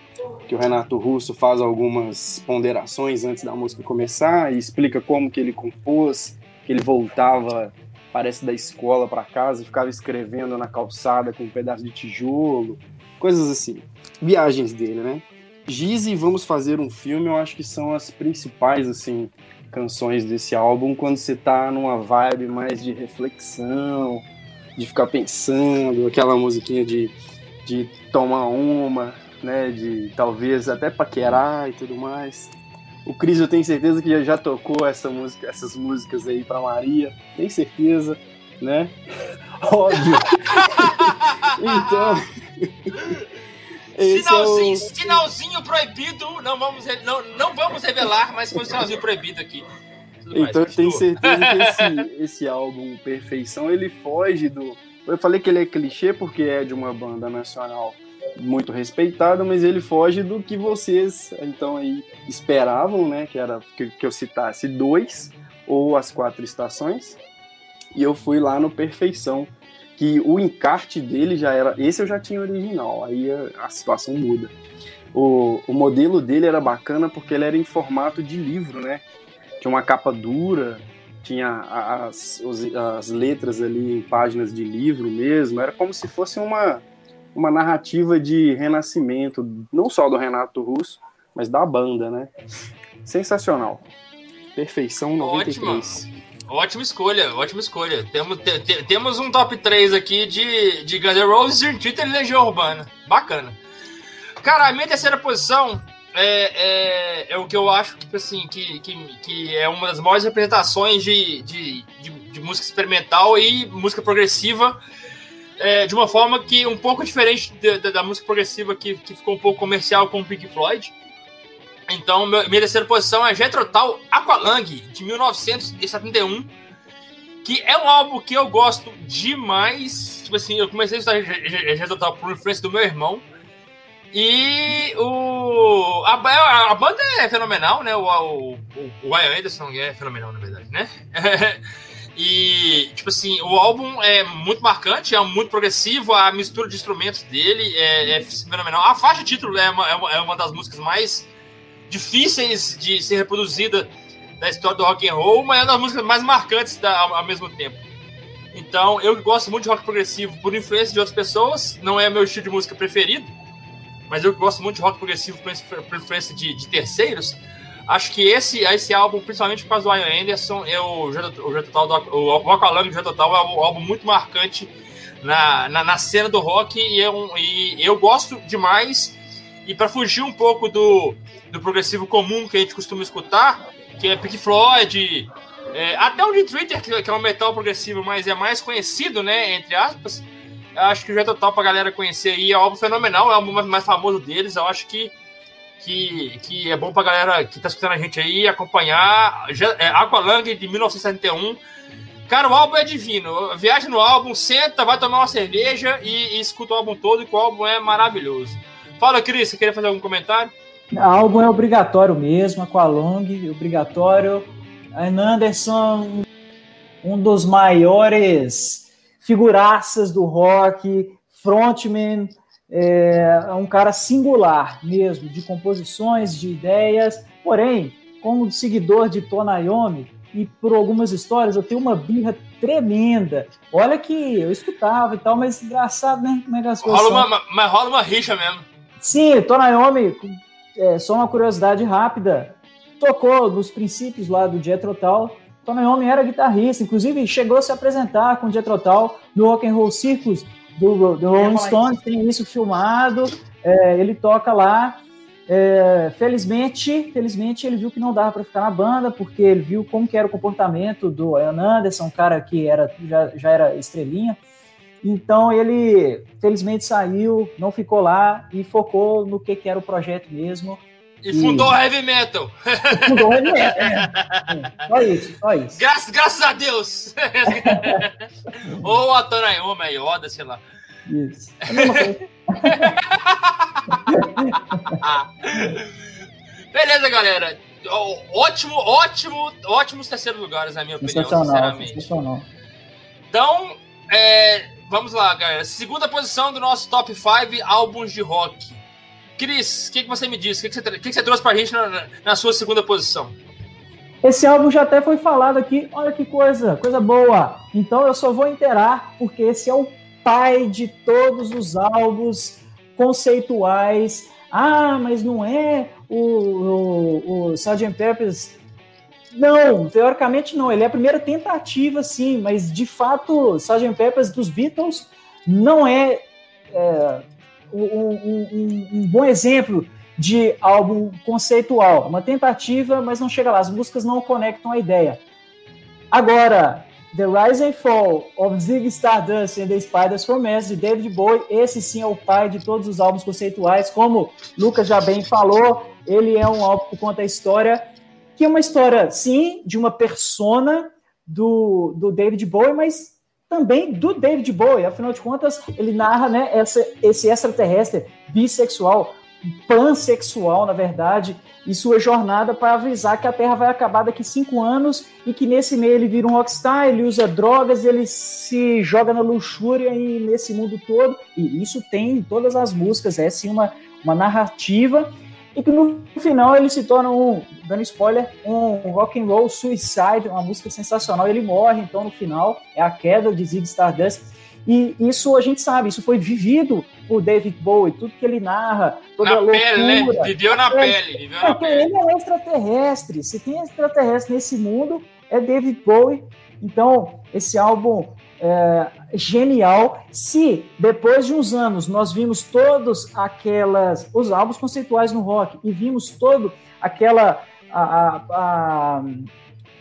S2: que o Renato Russo faz algumas ponderações antes da música começar e explica como que ele compôs, que ele voltava, parece da escola para casa e ficava escrevendo na calçada com um pedaço de tijolo, coisas assim. Viagens dele, né? Giz e Vamos Fazer um Filme, eu acho que são as principais, assim, canções desse álbum, quando você tá numa vibe mais de reflexão, de ficar pensando, aquela musiquinha de, de tomar uma, né, de talvez até paquerar e tudo mais. O Cris, eu tenho certeza que já tocou essa música, essas músicas aí pra Maria, tem certeza, né? Óbvio. então...
S1: Sinalzinho, é o... sinalzinho proibido, não vamos, não, não vamos revelar, mas foi um sinalzinho proibido aqui.
S2: então eu tenho certeza que esse, esse álbum Perfeição, ele foge do... Eu falei que ele é clichê porque é de uma banda nacional muito respeitada, mas ele foge do que vocês então aí esperavam, né? Que era que, que eu citasse dois ou as quatro estações. E eu fui lá no Perfeição, que o encarte dele já era. Esse eu já tinha original, aí a, a situação muda. O, o modelo dele era bacana porque ele era em formato de livro, né? Tinha uma capa dura, tinha as, as letras ali em páginas de livro mesmo, era como se fosse uma, uma narrativa de renascimento, não só do Renato Russo, mas da banda, né? Sensacional. Perfeição 93.
S1: Ótima, ótima escolha, ótima escolha. Temos, te, te, temos um top 3 aqui de, de Guns N' Roses, Dream Theater e Legião Urbana. Bacana. Cara, a minha terceira posição é, é, é, o que eu acho tipo assim, que, que, que é uma das maiores representações de, de, de, de música experimental e música progressiva é, de uma forma que um pouco diferente da, da, música progressiva que, que ficou um pouco comercial com o Pink Floyd. Então, meu, minha terceira posição é Jethro Tull Aqualung, de 1971, que é um álbum que eu gosto demais. Tipo assim, eu comecei a estudar Jethro Tull por influência do meu irmão. E o, a, a banda é fenomenal, né? O, o, o Ryan Anderson é fenomenal, na verdade, né? E, tipo assim, o álbum é muito marcante, é muito progressivo, a mistura de instrumentos dele é, é fenomenal. A faixa título é é uma, é uma das músicas mais difíceis de ser reproduzida da história do rock and roll, mas é uma das músicas mais marcantes da, ao, ao, mesmo tempo. Então, eu gosto muito de rock progressivo por influência de outras pessoas, não é meu estilo de música preferido, mas eu gosto muito de rock progressivo por influência de, de terceiros. Acho que esse, esse álbum, principalmente por causa do Ian Anderson, é o J Total, o Rock do Total é um álbum muito marcante na, na, na cena do rock e eu, e eu gosto demais. E para fugir um pouco do, do progressivo comum que a gente costuma escutar, que é Pink Floyd, é, até o Twitter, que é um metal progressivo, mas é mais conhecido, né, entre aspas. Acho que o J Total pra galera conhecer aí é um álbum fenomenal, é o álbum mais famoso deles. Eu acho que que, que é bom pra galera que tá escutando a gente aí acompanhar. É, Aqualung de 1971. Cara, o álbum é divino. Viaja no álbum, senta, vai tomar uma cerveja e, e escuta o álbum todo, que o álbum é maravilhoso. Fala, Cris, você queria fazer algum comentário?
S4: Álbum é obrigatório mesmo, Aqualung, obrigatório. Ian Anderson, um dos maiores figuraças do rock, frontman, é, é um cara singular mesmo, de composições, de ideias. Porém, como seguidor de Tonayomi, e por algumas histórias, eu tenho uma birra tremenda. Olha que eu escutava e tal, mas engraçado, né? Como é que as
S1: coisas rola uma, Mas rola uma rixa mesmo.
S4: Sim, Tonayomi, é, só uma curiosidade rápida, tocou nos princípios lá do Jethro Tull. Tonayomi era guitarrista, inclusive chegou a se apresentar com o Jethro Tull no Rock and Roll Circus do, do Rolling Stones, tem isso filmado, é, ele toca lá. É, felizmente, felizmente ele viu que não dava para ficar na banda, porque ele viu como que era o comportamento do Ian Anderson, um cara que era, já, já era estrelinha. Então ele, felizmente, saiu, não ficou lá e focou no que, que era o projeto mesmo.
S1: E, e... fundou Heavy Metal.
S4: Fundou Heavy Metal. É. Só isso, só isso.
S1: Graças, graças a Deus. Ou a Tonaioma, Yoda, sei lá.
S4: Isso.
S1: Beleza, galera. Ótimo, ótimo, ótimos terceiros lugares, na minha opinião, sinceramente. Então, é, vamos lá, galera. Segunda posição do nosso top 5 álbuns de rock. Cris, o que, que você me disse? O que, que, você, que, você trouxe pra gente na, na sua segunda posição?
S4: Esse álbum já até foi falado aqui. Olha que coisa, coisa boa. Então eu só vou inteirar, porque esse é o pai de todos os álbuns conceituais. Ah, mas não é o, o, o Sgt. Peppers. Não, teoricamente não. Ele é a primeira tentativa, sim, mas de fato, Sgt. Peppers dos Beatles não é, é um, um, um, bom exemplo de álbum conceitual. Uma tentativa, mas não chega lá. As músicas não conectam a ideia. Agora, The Rise and Fall of Zig Stardust and the Spiders from Mars, de David Bowie. Esse sim é o pai de todos os álbuns conceituais. Como Lucas já bem falou, ele é um álbum que conta a história que é uma história, sim, de uma persona do, do David Bowie, mas também do David Bowie. Afinal de contas, ele narra né, essa, esse extraterrestre bissexual, pansexual, na verdade, e sua jornada para avisar que a Terra vai acabar daqui cinco anos e que nesse meio ele vira um rockstar, ele usa drogas, ele se joga na luxúria e nesse mundo todo. E isso tem em todas as músicas, é sim uma, uma narrativa e que no final ele se torna um, dando spoiler, um rock and roll suicide, uma música sensacional. Ele morre, então no final é a queda de Zig Stardust. E isso a gente sabe, isso foi vivido por David Bowie, tudo que ele narra, toda
S1: na
S4: a loucura.
S1: pele, né? Viveu na pele, viveu na
S4: Porque
S1: pele.
S4: ele é extraterrestre. Se tem extraterrestre nesse mundo, é David Bowie. Então, esse álbum é genial. Se depois de uns anos nós vimos todos aquelas os álbuns conceituais no rock e vimos todo aquela a,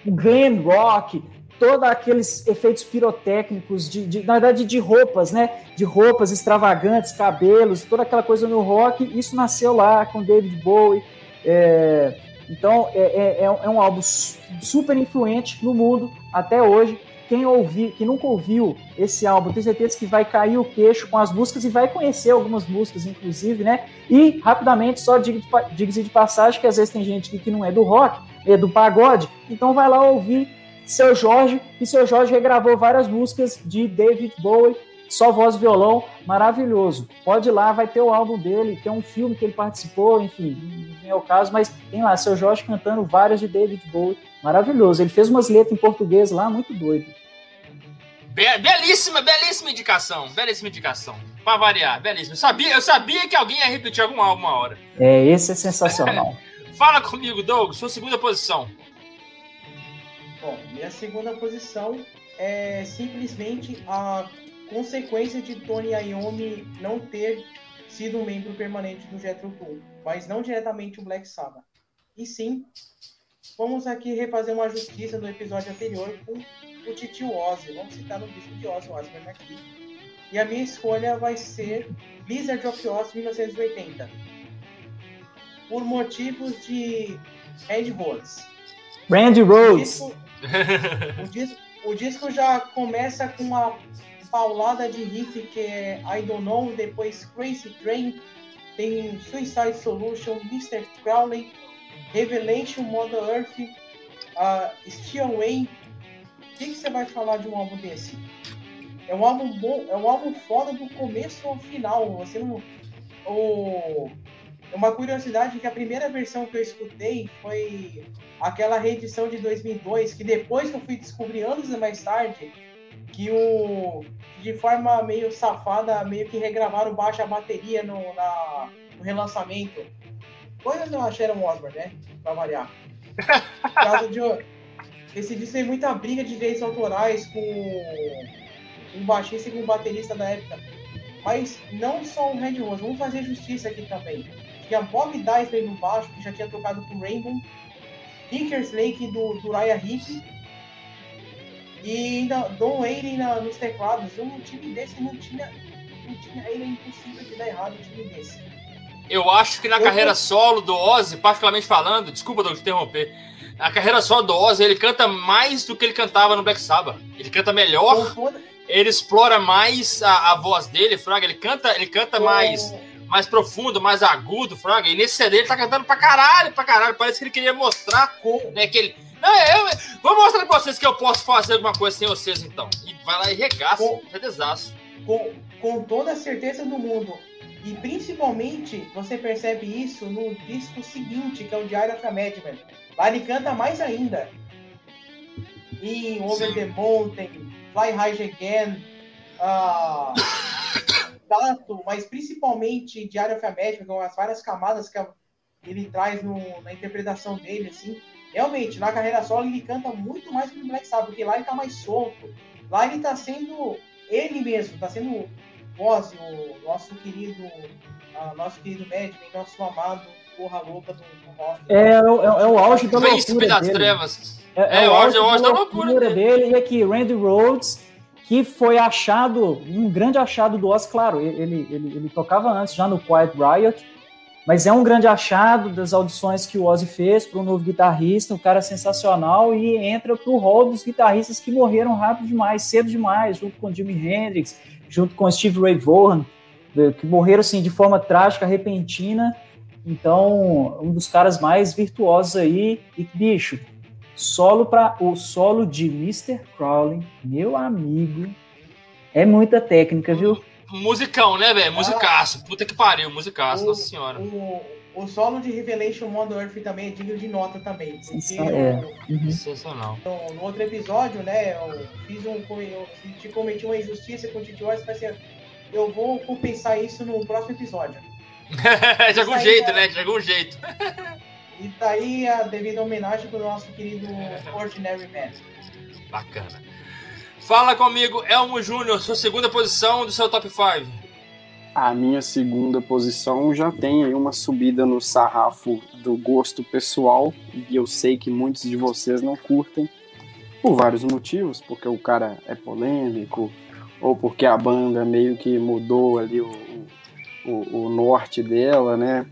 S4: o glam rock, todos aqueles efeitos pirotécnicos de, de, na verdade de roupas, né? De roupas extravagantes, cabelos, toda aquela coisa no rock. Isso nasceu lá com David Bowie. É, então é, é, é um álbum super influente no mundo até hoje quem ouvir, quem nunca ouviu esse álbum, tenho certeza que vai cair o queixo com as músicas e vai conhecer algumas músicas, inclusive, né? E rapidamente, só diga-se de passagem, que às vezes tem gente que não é do rock, é do pagode, então vai lá ouvir seu Jorge, e seu Jorge regravou várias músicas de David Bowie, só voz e violão, maravilhoso. Pode ir lá, vai ter o álbum dele, tem um filme que ele participou, enfim, não é o caso, mas tem lá seu Jorge cantando várias de David Bowie, maravilhoso. Ele fez umas letras em português lá, muito doido.
S1: Be belíssima, belíssima indicação. Belíssima indicação. Pra variar, belíssima. Eu sabia, eu sabia que alguém ia repetir algum álbum uma hora.
S4: É, esse é sensacional.
S1: Fala comigo, Doug, sua segunda posição.
S3: Bom, minha segunda posição é simplesmente a consequência de Tony Iommi não ter sido um membro permanente do Jethro Tull, mas não diretamente o Black Sabbath. E sim, vamos aqui refazer uma justiça do episódio anterior com o Titio Ozzy. Vamos citar no disco de Ozzy Osbourne aqui. E a minha escolha vai ser Blizzard of Oz 1980. Por motivos de Randy Rhodes.
S4: Randy Rhodes.
S3: O disco, o, disco, o disco já começa com uma paulada de riff que é I Don't Know, depois Crazy Train, tem Suicide Solution, Mr. Crowley, Revelation, Mother Earth, uh, Steel Way, o que, que você vai falar de um álbum desse? É um álbum bom, é um álbum foda do começo ao final. Você não. O, é uma curiosidade que a primeira versão que eu escutei foi aquela reedição de 2002, que depois que eu fui descobrir anos mais tarde, que o de forma meio safada, meio que regravaram baixa bateria no, na, no relançamento. Coisa do Sharon Osbourne, né? Pra variar. Por causa de, esse disco tem muita briga de direitos autorais com um baixista e com um baterista da época. Mas não só o Red Rose, vamos fazer justiça aqui também. Tinha Bob Daisley no baixo, que já tinha tocado com Rainbow, Kickers Lake do, do Raya Hick, e ainda Don Wayne nos teclados. Um time desse não tinha. Não tinha ele é impossível de dar errado um time desse.
S1: Eu acho que na eu carreira solo do Ozzy, particularmente falando, desculpa de interromper, a carreira só do Ozzy, ele canta mais do que ele cantava no Black Sabbath. Ele canta melhor, ele explora mais a, a voz dele, Fraga. Ele canta, ele canta mais, mais profundo, mais agudo, Fraga. E nesse CD ele tá cantando pra caralho, pra caralho. Parece que ele queria mostrar, né, que ele... Não, eu, vou mostrar pra vocês que eu posso fazer alguma coisa sem vocês, então. E vai lá e regaça, com, é desastre.
S3: Com, com toda a certeza do mundo. E principalmente, você percebe isso no disco seguinte, que é o Diário of a Madman Lá ele canta mais ainda. Em Over Sim. the Mountain, Fly High Again, uh, Tato, mas principalmente Diário of a Magic, com as várias camadas que ele traz no, na interpretação dele, assim. Realmente, na carreira solo ele canta muito mais que no Black Sabbath, porque lá ele tá mais solto. Lá ele tá sendo ele mesmo, tá sendo Ozzy, o nosso querido, uh, nosso querido Madman, nosso amado porra louca do, do rock. É, é, é,
S4: o auge da
S1: loucura das
S4: dele.
S1: trevas.
S4: É, é, é o auge, é o auge da loucura, loucura dele. E aqui, Randy Rhodes, que foi achado, um grande achado do Oz, claro, ele, ele, ele tocava antes já no Quiet Riot, Mas é um grande achado das audições que o Ozzy fez para um novo guitarrista, um cara sensacional, e entra para o rol dos guitarristas que morreram rápido demais, cedo demais, junto com Jimi Hendrix, junto com Steve Ray Vaughan, que morreram assim de forma trágica, repentina. Então, um dos caras mais virtuosos aí, e bicho, solo para o solo de Mr. Crowley, meu amigo, é muita técnica, viu?
S1: Musicão, né, velho? Musicaço. Puta que pariu, musicaço,
S3: O-
S1: nossa senhora.
S3: O, o solo de Revelation Mondo Earth também é digno de nota também. Porque
S4: é. Uhum.
S1: Sensacional.
S3: no, no outro episódio, né, eu fiz um. Eu te cometi uma injustiça com o Titi Wise, falei assim, eu vou compensar isso no próximo episódio.
S1: de algum jeito,
S3: é-
S1: né? De algum jeito.
S3: E tá aí a devida homenagem pro nosso querido Ordinary Man.
S1: Bacana. Fala comigo, Elmo Júnior, sua segunda posição do seu top 5.
S2: A minha segunda posição já tem aí uma subida no sarrafo do gosto pessoal, e eu sei que muitos de vocês não curtem, por vários motivos, porque o cara é polêmico, ou porque a banda meio que mudou ali o, o, o norte dela, né?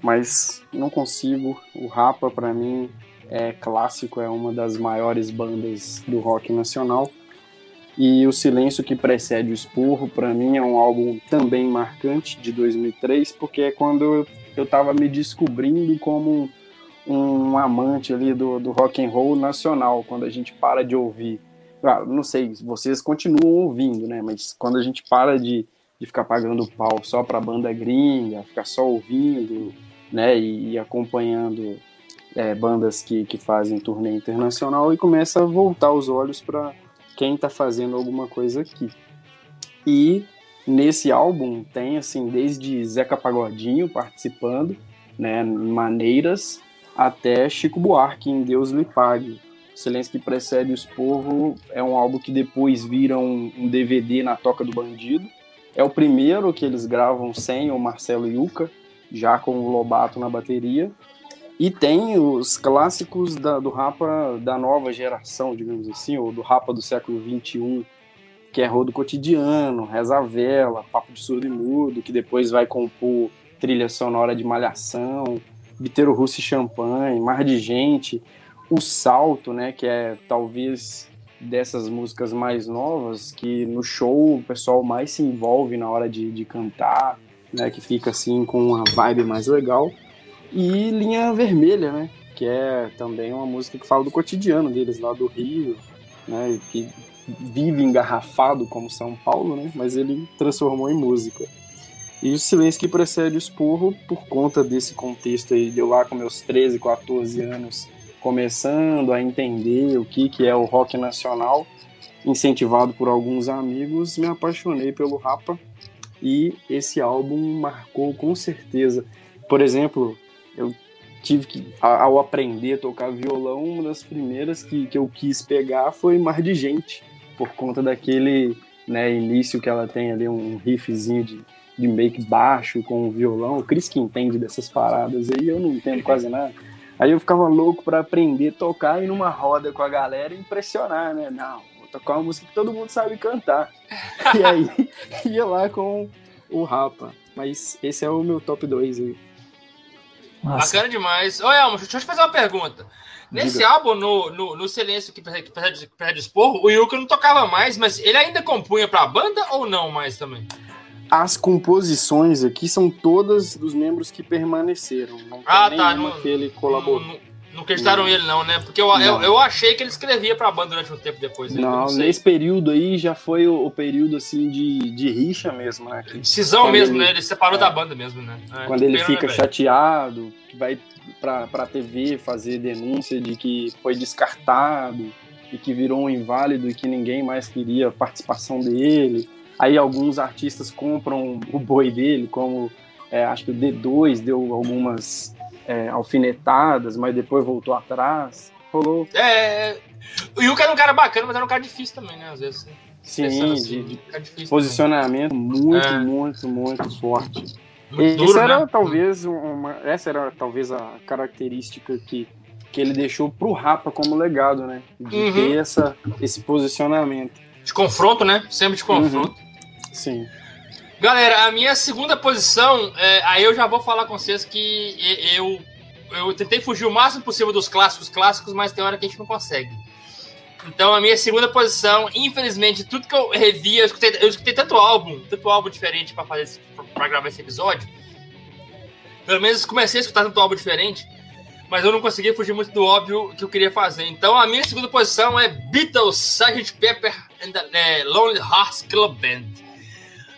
S2: Mas não consigo. O Rapa, para mim, é clássico, é uma das maiores bandas do rock nacional. E O Silêncio que precede o Esporro, para mim, é um álbum também marcante de 2003, porque é quando eu estava me descobrindo como um amante ali do, do rock and roll nacional, quando a gente para de ouvir. Ah, não sei, vocês continuam ouvindo, né? Mas quando a gente para de, de ficar pagando pau só para banda gringa, ficar só ouvindo, né? E, e acompanhando é, bandas que, que fazem turnê internacional e começa a voltar os olhos para quem tá fazendo alguma coisa aqui. E nesse álbum tem assim desde Zeca Pagodinho participando, né, maneiras até Chico Buarque em Deus lhe pague. O Silêncio que precede o Esporro é um álbum que depois vira um, um DVD na Toca do Bandido. É o primeiro que eles gravam sem o Marcelo Yuca, já com o Lobato na bateria. E tem os clássicos da- do rapa da nova geração, digamos assim, ou do rapa do século XXI, que é Rodo Cotidiano, Reza a Vela, Papo de Surdo e Mudo, que depois vai compor trilha sonora de Malhação, Biteiro Russo e Champanhe, Mar de Gente, O Salto, né, que é talvez dessas músicas mais novas, que no show o pessoal mais se envolve na hora de, de cantar, né, que fica assim com uma vibe mais legal. E Linha Vermelha, né? Que é também uma música que fala do cotidiano deles lá do Rio, né? Que vive engarrafado como São Paulo, né? Mas ele transformou em música. E o silêncio que precede o esporro, por conta desse contexto aí, de eu lá com meus 13, 14 anos, começando a entender o que, que é o rock nacional, incentivado por alguns amigos, me apaixonei pelo Rapa e esse álbum marcou com certeza. Por exemplo, tive que, ao aprender a tocar violão, uma das primeiras que, que eu quis pegar foi Mar de Gente, por conta daquele né, início que ela tem ali, um riffzinho de, de make baixo com o violão. O Cris que entende dessas paradas aí, eu não entendo quase nada. Aí eu ficava louco para aprender a tocar e numa roda com a galera impressionar, né? Não, vou tocar uma música que todo mundo sabe cantar. E aí ia lá com o Rapa. Mas esse é o meu top 2 aí.
S4: Nossa.
S1: Bacana demais. Ô, Elmo, deixa eu te fazer uma pergunta. Nesse
S2: Diga.
S1: álbum, no, no, no Silêncio que que precede Esporro, o Yuka não tocava mais, mas ele ainda compunha pra banda ou não mais também?
S2: As composições aqui são todas dos membros que permaneceram. Não
S1: Ah, tá, não-
S2: que ele colaborou.
S1: Não, não, não acreditaram
S2: Não.
S1: ele, não, né? Porque eu, eu,
S2: Não.
S1: eu achei que ele escrevia pra banda durante um tempo depois. né?
S2: Não,
S1: sei.
S2: nesse período aí já foi o, o período assim de, de rixa mesmo, né? Que
S1: Cisão mesmo,
S2: ele-
S1: né? Ele separou
S2: é.
S1: da banda mesmo, né? É,
S2: quando ele
S1: pena,
S2: fica
S1: né,
S2: chateado, que vai pra, pra TV fazer denúncia de que foi descartado e que virou um inválido e que ninguém mais queria a participação dele. Aí alguns artistas compram o boi dele, como é, acho que o D2 deu algumas é, alfinetadas, mas depois voltou atrás. Rolou,
S1: É, é, o Yuka era um cara bacana, mas era um cara difícil também, né? Às vezes.
S2: sim,
S1: Pensando
S2: de,
S1: assim,
S2: de
S1: difícil
S2: posicionamento muito,
S1: É.
S2: muito, muito forte.
S1: Muito duro,
S2: era
S1: né?
S2: talvez uma, essa era talvez a característica que, que ele deixou pro Rapa como legado, né? De
S1: Uhum.
S2: ter essa, esse posicionamento.
S1: De confronto, né? Sempre de confronto.
S2: Sim.
S1: Galera, a minha segunda posição, é, aí eu já vou falar com vocês que eu, eu tentei fugir o máximo possível dos clássicos clássicos, mas tem hora que a gente não consegue. Então, a minha segunda posição, infelizmente, tudo que eu revi, eu escutei, eu escutei tanto álbum, tanto álbum diferente para fazer para gravar esse episódio. Pelo menos comecei a escutar tanto álbum diferente, mas eu não consegui fugir muito do óbvio que eu queria fazer. Então, a minha segunda posição é Beatles, Sgt. Pepper and the é, Lonely Hearts Club Band.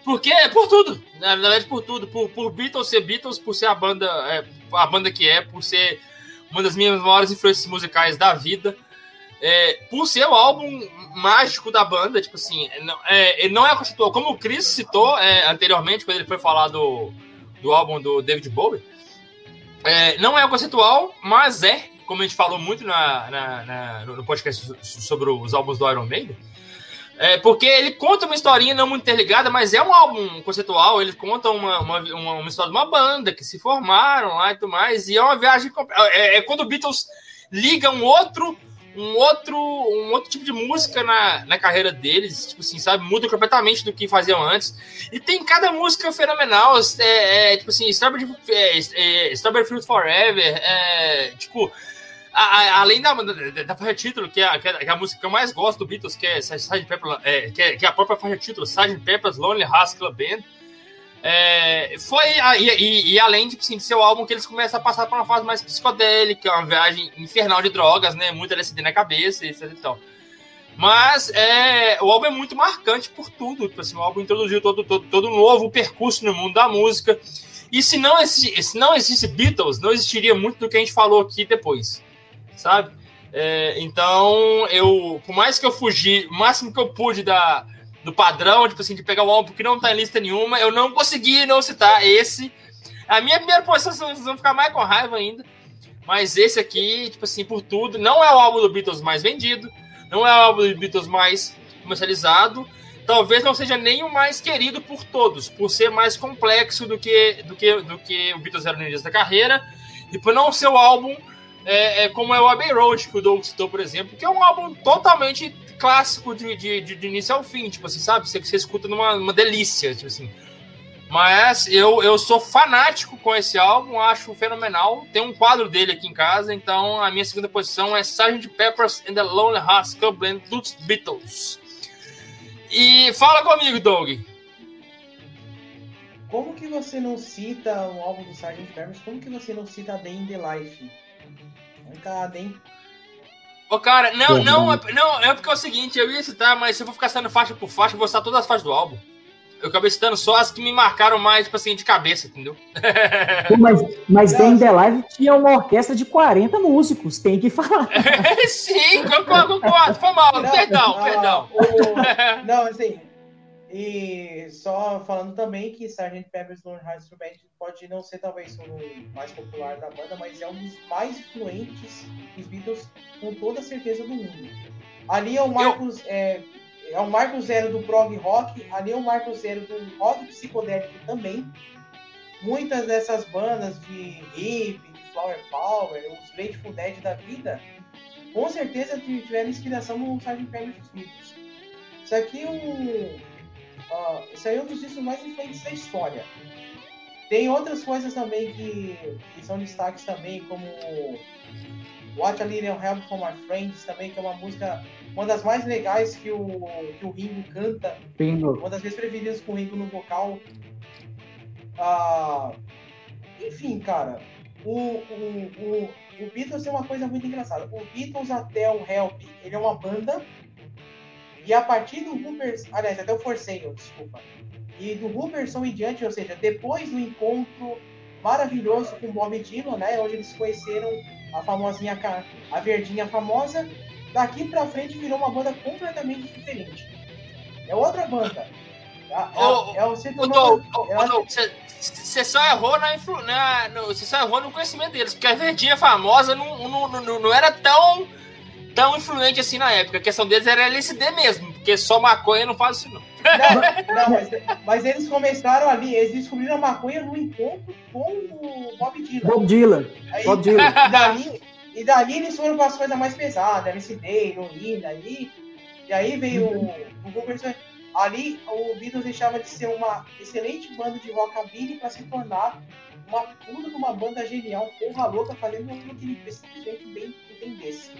S1: Porque é por tudo. Na verdade, por tudo. Por, por Beatles ser Beatles, por ser a banda, é, a banda que é, por ser uma das minhas maiores influências musicais da vida. É, por ser o álbum mágico da banda, tipo assim, não é, não é conceitual. Como o Chris citou é, anteriormente, quando ele foi falar do, do álbum do David Bowie, é, não é conceitual, mas é, como a gente falou muito na, na, na, no podcast sobre os álbuns do Iron Maiden, é, porque ele conta uma historinha não muito interligada, mas é um álbum conceitual. Ele conta uma, uma, uma, uma história de uma banda que se formaram lá e tudo mais. E é uma viagem. É, é quando o Beatles liga um outro um outro, um outro tipo de música na, na carreira deles, tipo assim, sabe? Muda completamente do que faziam antes. E tem cada música fenomenal, é, é tipo assim, Strawberry, é, é, Strawberry Fruit Forever, é, tipo, a, a, além da, da, da, faixa título, que é, a, que é, a, música que eu mais gosto do Beatles, que é Sgt. Pepper, é, que, é, que é a própria faixa título, Sgt. Pepper's Lonely Hearts Club Band, é, foi, e, e, e, além de, assim, ser o álbum que eles começam a passar para uma fase mais psicodélica, uma viagem infernal de drogas, né? Muita LSD na cabeça, etc então. Mas é, o álbum é muito marcante por tudo. Tipo assim, o álbum introduziu todo, todo, todo um novo percurso no mundo da música. E se não, existisse, se não existisse Beatles, não existiria muito do que a gente falou aqui depois sabe? É, então, eu, por mais que eu fugi, o máximo que eu pude da, do padrão, tipo assim, de pegar o álbum que não tá em lista nenhuma, eu não consegui não citar esse. A minha primeira posição, vocês vão ficar mais com raiva ainda. Mas esse aqui, tipo assim, por tudo, não é o álbum do Beatles mais vendido, não é o álbum do Beatles mais comercializado, talvez não seja nem o mais querido por todos, por ser mais complexo do que, do que, do que o Beatles era no início da carreira, e por não ser o álbum é, é, como é o Abbey Road, que o Doug citou, por exemplo, que é um álbum totalmente clássico de, de, de, início ao fim, tipo assim, sabe? Você, você escuta numa, delícia, tipo assim. Mas eu, eu sou fanático com esse álbum, acho fenomenal. Tem um quadro dele aqui em casa, então a minha segunda posição é Sgt. Pepper's and the Lonely Hearts Club Band dos Beatles. E fala comigo, Doug.
S3: Como que você não cita o álbum do Sgt. Pepper's? Como que você não cita Day in the Life? Mancada, hein?
S1: Ô, cara, não, não, é, não, é porque é o seguinte, eu ia citar, mas se eu for ficar citando faixa por faixa, eu vou citar todas as faixas do álbum. Eu acabei citando só as que me marcaram mais, tipo assim, de cabeça, entendeu?
S4: Pô, mas mas The In The Live tinha uma orquestra de 40 músicos, tem que falar.
S1: Sim, concordo, concordo. Foi mal, não, perdão, não, perdão.
S3: O, não, assim, e só falando também que Sgt. Pepper's Lonely Hearts Club Band pode não ser talvez o mais popular da banda, mas é um dos mais influentes dos Beatles com toda certeza do mundo. Ali é o Marcos Eu... é, é o Marco Zero do prog rock, ali é o Marco Zero do rock psicodélico também. Muitas dessas bandas de hip, de flower power, os Grateful Dead da vida, com certeza tiveram inspiração no Sgt. Pepper's Beatles. Isso aqui é um Esse aí é um dos discos mais influentes da história. Tem outras coisas também que, que são destaques também, como What a Little Help from My Friends, também, que é uma música, uma das mais legais que o, que o Ringo canta. Uma das vezes preferidas com o Ringo no vocal. Uh, enfim, cara, o, o, o, o Beatles tem uma coisa muito engraçada. O Beatles até o Help, ele é uma banda e a partir do Huberson, aliás, até o Forsaken, desculpa. E do Huberson em diante, ou seja, depois do encontro maravilhoso com Bob Dylan, né, onde eles conheceram a famosinha, a verdinha famosa, daqui pra frente virou uma banda completamente diferente. É outra banda.
S1: É, é, é, você tornou, você só errou na, na no, você só errou no conhecimento deles, porque a verdinha famosa não, não, não, não era tão tão influente assim na época. A questão deles era LSD mesmo, porque só maconha não faz isso, não.
S3: Não, não mas, mas, eles começaram ali, eles descobriram a maconha no encontro com o Bob Dylan.
S4: Bob Dylan.
S3: Aí,
S4: Bob Dylan.
S3: E dali, e dali eles foram para as coisas mais pesadas, LSD, heroína, e, e aí veio o, o ali o Beatles deixava de ser uma excelente banda de rockabilly para se tornar uma puta de uma banda genial, porra louca, fazendo aquilo que ele simplesmente bem entendesse.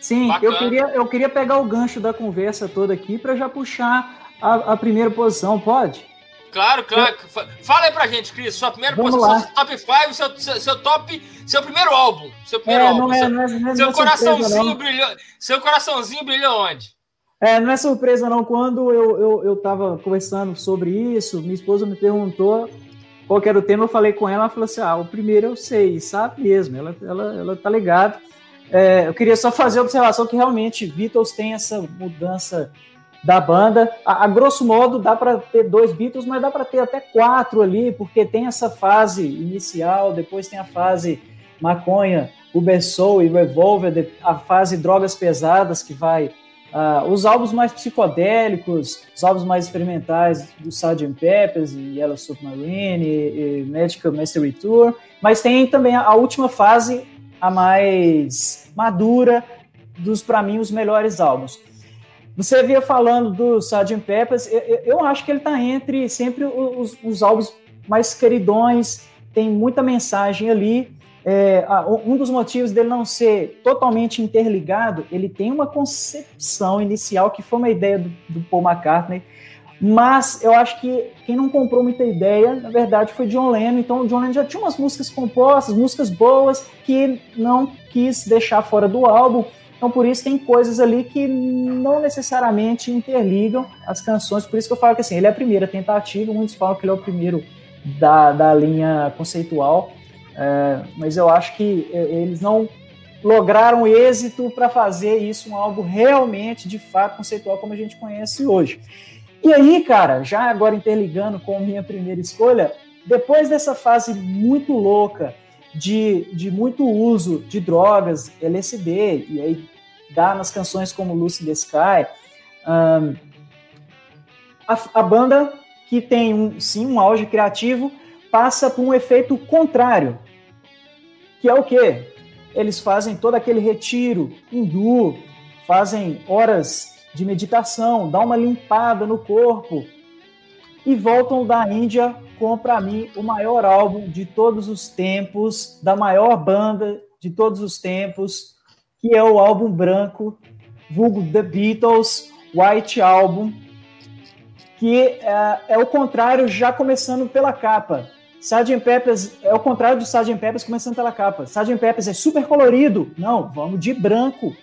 S4: Sim, eu queria, eu queria pegar o gancho da conversa toda aqui para já puxar a, a, primeira posição, pode?
S1: Claro, claro. Eu... Fala aí pra gente, Cris, sua primeira Vamos posição, seu top 5, seu, seu, seu, top, seu primeiro álbum, seu primeiro é, álbum. É, seu, não é, não é, seu coraçãozinho surpresa, brilhou, seu coraçãozinho brilhou onde?
S4: É, não é surpresa não, quando eu, eu, eu tava conversando sobre isso, minha esposa me perguntou qual era o tema, eu falei com ela, ela falou assim, ah, o primeiro eu sei, sabe mesmo, ela, ela, ela tá ligada. É, eu queria só fazer a observação que realmente Beatles tem essa mudança da banda. A, a grosso modo dá para ter dois Beatles, mas dá para ter até quatro ali, porque tem essa fase inicial, depois tem a fase maconha, Uber Soul e Revolver, a fase drogas pesadas que vai Uh, os álbuns mais psicodélicos, os álbuns mais experimentais do Sgt. Peppers e Yellow Submarine e, e Magical Mystery Tour, mas tem também a, a última fase a mais madura dos, para mim, os melhores álbuns. Você via falando do Sgt. Peppers, eu, eu, acho que ele está entre sempre os, os, álbuns mais queridões, tem muita mensagem ali. É, um dos motivos dele não ser totalmente interligado, ele tem uma concepção inicial que foi uma ideia do, do Paul McCartney, mas eu acho que quem não comprou muita ideia, na verdade, foi John Lennon. Então, John Lennon já tinha umas músicas compostas, músicas boas, que não quis deixar fora do álbum. Então, por isso, tem coisas ali que não necessariamente interligam as canções. Por isso que eu falo que assim, ele é a primeira tentativa. Muitos falam que ele é o primeiro da, da linha conceitual. É, mas eu acho que eles não lograram êxito para fazer isso um álbum realmente, de fato, conceitual como a gente conhece hoje. E aí, cara, já agora interligando com minha primeira escolha, depois dessa fase muito louca de, de muito uso de drogas, LSD, e aí dá nas canções como Lucy the Sky, um, a, a, banda que tem um, sim um auge criativo passa por um efeito contrário, que é o quê? Eles fazem todo aquele retiro hindu, fazem horas de meditação, dá uma limpada no corpo e voltam da Índia com, para mim, o maior álbum de todos os tempos, da maior banda de todos os tempos, que é o álbum branco, vulgo The Beatles, White Album, que é, é o contrário, já começando pela capa. Sgt. Peppers é o contrário do Sgt. Peppers começando pela capa. Sgt. Peppers é super colorido. Não, vamos de branco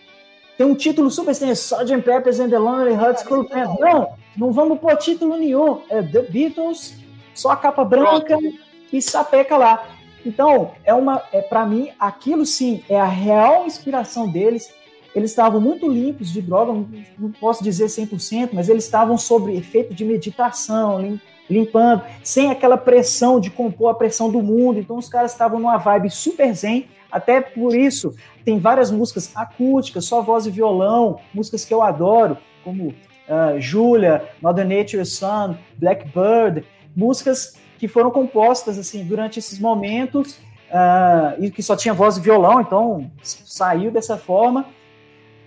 S4: tem um título super extenso, Sgt. Pepper's and the Lonely Hearts Club Band. Não, não vamos pôr título nenhum. É The Beatles, só a capa branca Pronto. e sapeca lá. Então, é uma, é para mim, aquilo sim é a real inspiração deles. Eles estavam muito limpos de droga, não posso dizer 100%, mas eles estavam sob efeito de meditação, limpando, sem aquela pressão de compor a pressão do mundo. Então, os caras estavam numa vibe super zen até por isso, tem várias músicas acústicas, só voz e violão, músicas que eu adoro, como uh, Julia, Mother Nature Sun, Blackbird, músicas que foram compostas assim durante esses momentos uh, e que só tinha voz e violão, então saiu dessa forma.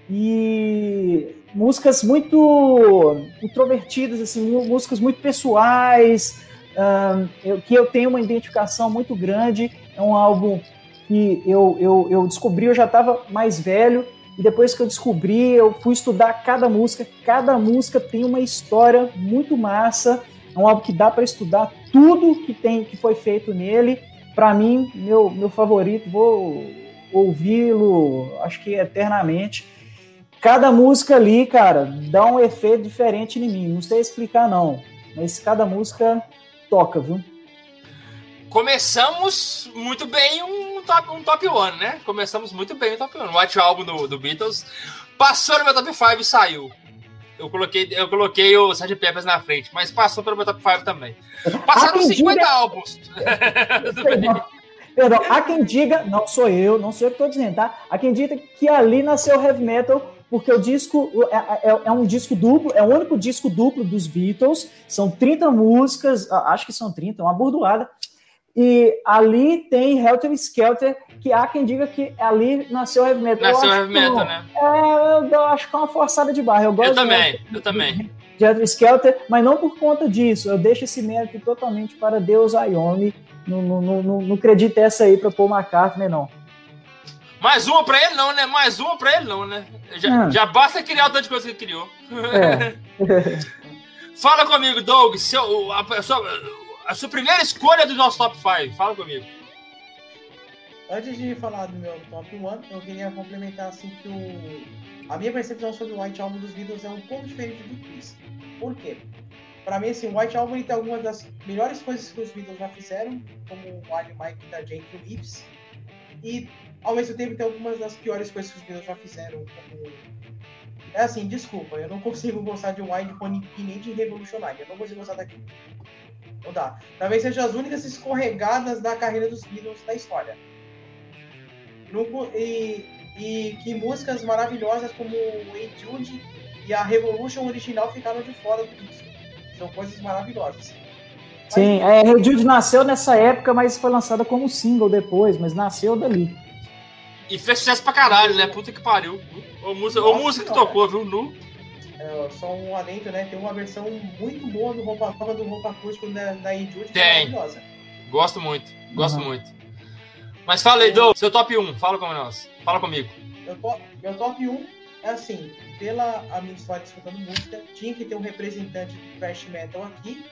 S4: E músicas muito introvertidas, assim, músicas muito pessoais, uh, eu, que eu tenho uma identificação muito grande. É um álbum que eu, eu, eu descobri, eu já estava mais velho, e depois que eu descobri, eu fui estudar cada música. Cada música tem uma história muito massa. É um álbum que dá para estudar tudo que tem que foi feito nele. Para mim, meu, meu favorito, vou ouvi-lo, acho que eternamente. Cada música ali, cara, dá um efeito diferente em mim. Não sei explicar, não. Mas cada música toca, viu?
S1: Começamos muito bem um top, um top one, né? Começamos muito bem o top one. O White Album do, do Beatles passou no meu top 5 e saiu. Eu coloquei, eu coloquei o Sgt. Peppers na frente, mas passou pelo meu top 5 também. Passaram 50 diga... álbuns.
S4: Perdão, perdão, há quem diga, não sou eu, não sou eu que estou dizendo, tá? Há quem diga que ali nasceu heavy metal porque o disco é, é, é, um disco duplo, é o único disco duplo dos Beatles, são 30 músicas, acho que são 30, uma burdoada, e ali tem Helter Skelter, que há quem diga que ali nasceu heavy metal.
S1: Nasceu heavy metal, né?
S4: É, eu, acho que é uma forçada de barra. Eu, gosto
S1: eu também, eu também.
S4: de Helter Skelter, mas não por conta disso. Eu deixo esse mérito totalmente para Deus Ayomi. Não, não, não, não acredito essa aí para Paul McCartney, não.
S1: Mais uma para ele não, né? Mais uma para ele não, né? Já, ah. já basta criar o tanto de coisa que ele criou. É. Fala comigo, Doug, seu, a, a, sua, a sua primeira escolha do nosso top 5. Fala comigo.
S3: Antes de falar do meu top 1, eu queria complementar assim que o... a minha percepção sobre o White Album dos Beatles é um pouco diferente do Chris. Por quê? Para mim, assim, o White Album tem algumas das melhores coisas que os Beatles já fizeram, como o Wally Mike da Jake e o Lips, e ao mesmo tempo tem algumas das piores coisas que os Beatles já fizeram, como é assim, desculpa, eu não consigo gostar de Wine Pony nem de Revolutionário. Eu não consigo gostar daquilo. Não dá. Talvez sejam as únicas escorregadas da carreira dos Beatles da história. e, e que músicas maravilhosas como Hey Jude e a Revolution original ficaram de fora do disco. São coisas maravilhosas.
S4: Sim, é, Hey Jude nasceu nessa época, mas foi lançada como single depois, mas nasceu dali.
S1: E fez sucesso pra caralho, né? Puta que pariu. Ou música, ou música que tocou, viu? Nu.
S3: É, só um alento, né? Tem uma versão muito boa do roupa nova do roupa acústico da, da Injury,
S1: que é maravilhosa. Gosto muito, gosto uhum. muito. Mas fala aí, Dou, seu top 1, fala com nós. Fala comigo.
S3: Meu top, meu top 1 é assim, pela a minha história escutando música, tinha que ter um representante do thrash metal aqui.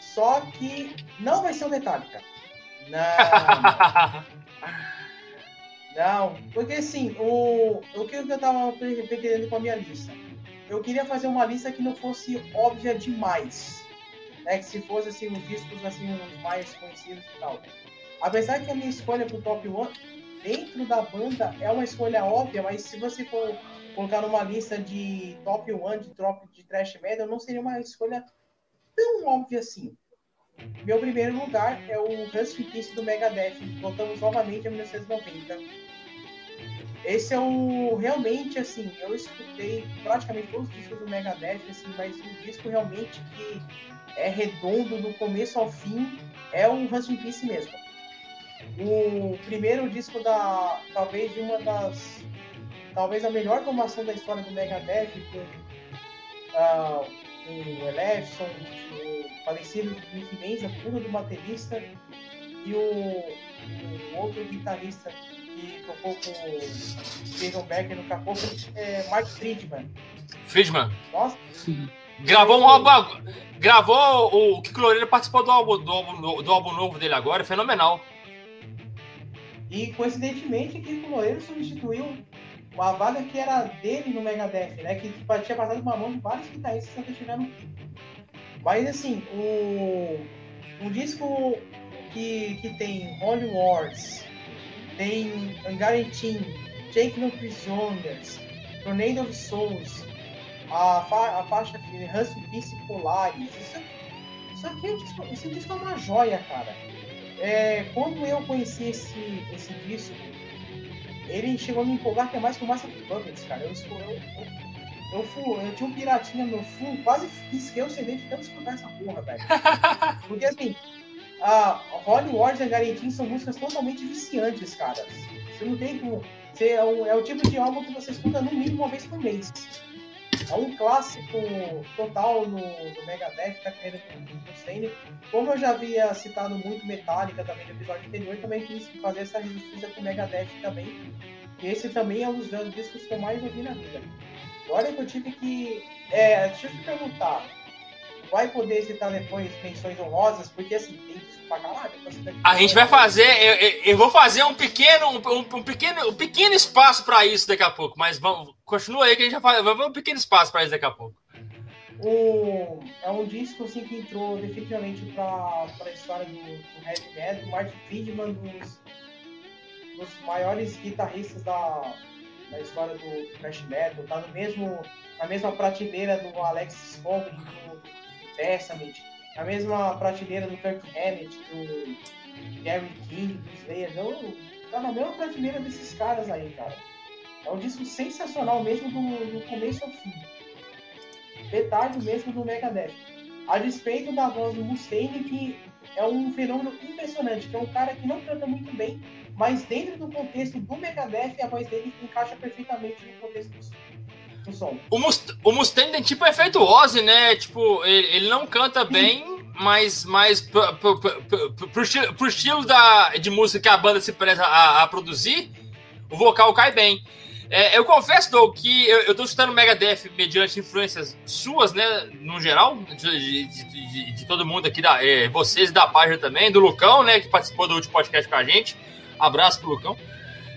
S3: Só que não vai ser o Metallica. Não. Não, porque assim, o, o que eu tava pretendendo com a minha lista? Eu queria fazer uma lista que não fosse óbvia demais. Né? Que se fosse assim, os discos assim, os mais conhecidos e tal. Apesar que a minha escolha pro top 1 dentro da banda é uma escolha óbvia, mas se você for colocar numa lista de top 1 de top de trash metal, não seria uma escolha tão óbvia assim. Meu primeiro lugar é o Rust Peace do Megadeth. Voltamos novamente a 1990 esse é o. Realmente, assim, eu escutei praticamente todos os discos do Megadeth, assim, mas um disco realmente que é redondo do começo ao fim é o Rust in Peace mesmo. O primeiro disco da. talvez de uma das. talvez a melhor formação da história do Megadeth, com uh, o Elefson, o falecido Nick Menza, puta do baterista, e o, o outro guitarrista que tocou com o Jason Becker no Capô é Mark Friedman.
S1: Friedman? Nossa. Gravou um álbum. Gravou. O Kiko Loureiro participou do álbum, do, álbum, do álbum novo dele agora, é fenomenal.
S3: E coincidentemente, Kiko Loureiro substituiu uma vaga que era dele no Megadeth, né? Que tinha passado uma mão de vários guitarristas até chegar no Mas assim, o, um disco que, que tem Holy Wars, tem Angaretim, Jake No Prisoners, Tornado of Souls, a, fa a faixa Husky Peace Polaris. Isso, isso aqui é disco, esse disco é uma joia, cara. É, quando eu conheci esse, esse disco, ele chegou a me empolgar até mais que o Master Puppets, cara. Eu, eu, eu, eu, eu, tinha um piratinha no fundo, quase risquei o CD de tanto escutar essa porra, velho. Porque assim, a Holy Wars e a Garantin são músicas totalmente viciantes, cara. Você não tem como. Você é, o, é o tipo de álbum que você escuta no mínimo uma vez por mês. É um clássico total no, no Megadeth, da carreira do Mustaine. Como eu já havia citado muito Metallica também no episódio anterior, também quis fazer essa justiça com o Megadeth também. E esse também é um dos discos que eu mais ouvi na vida. Olha que eu tive que. É, deixa eu te perguntar vai poder citar depois menções honrosas, porque assim, tem isso pra caralho.
S1: A gente vai fazer, eu, eu, vou fazer um pequeno, um, um, pequeno, um pequeno espaço para isso daqui a pouco, mas vamos, continua aí que a gente vai fazer um pequeno espaço para isso daqui a pouco.
S3: O, é um disco assim, que entrou definitivamente para a história do, do heavy metal. Martin Friedman, dos, dos maiores guitarristas da, da história do thrash metal, tá no mesmo, na mesma prateleira do Alex Scott, Testament, a mesma prateleira do Kirk Hammett, do Gary King, do Slayer, eu, tá na mesma prateleira desses caras aí, cara. É um disco sensacional mesmo do, do começo ao fim. Detalhe mesmo do Megadeth. A despeito da voz do Mustaine, que é um fenômeno impressionante, que é um cara que não canta muito bem, mas dentro do contexto do Megadeth, a voz dele encaixa perfeitamente no contexto do o
S1: Must o Mustaine tem tipo efeito Ozzy, né? Tipo, ele, ele não canta bem, mas, mas pro, estilo, pro estilo da, de música que a banda se preza a, a produzir, o vocal cai bem. É, eu confesso, Doug, que eu, eu tô escutando Megadeth mediante influências suas, né, no geral, de, de, de, de todo mundo aqui, da, é, vocês da página também, do Lucão, né, que participou do último podcast com a gente. Abraço pro Lucão.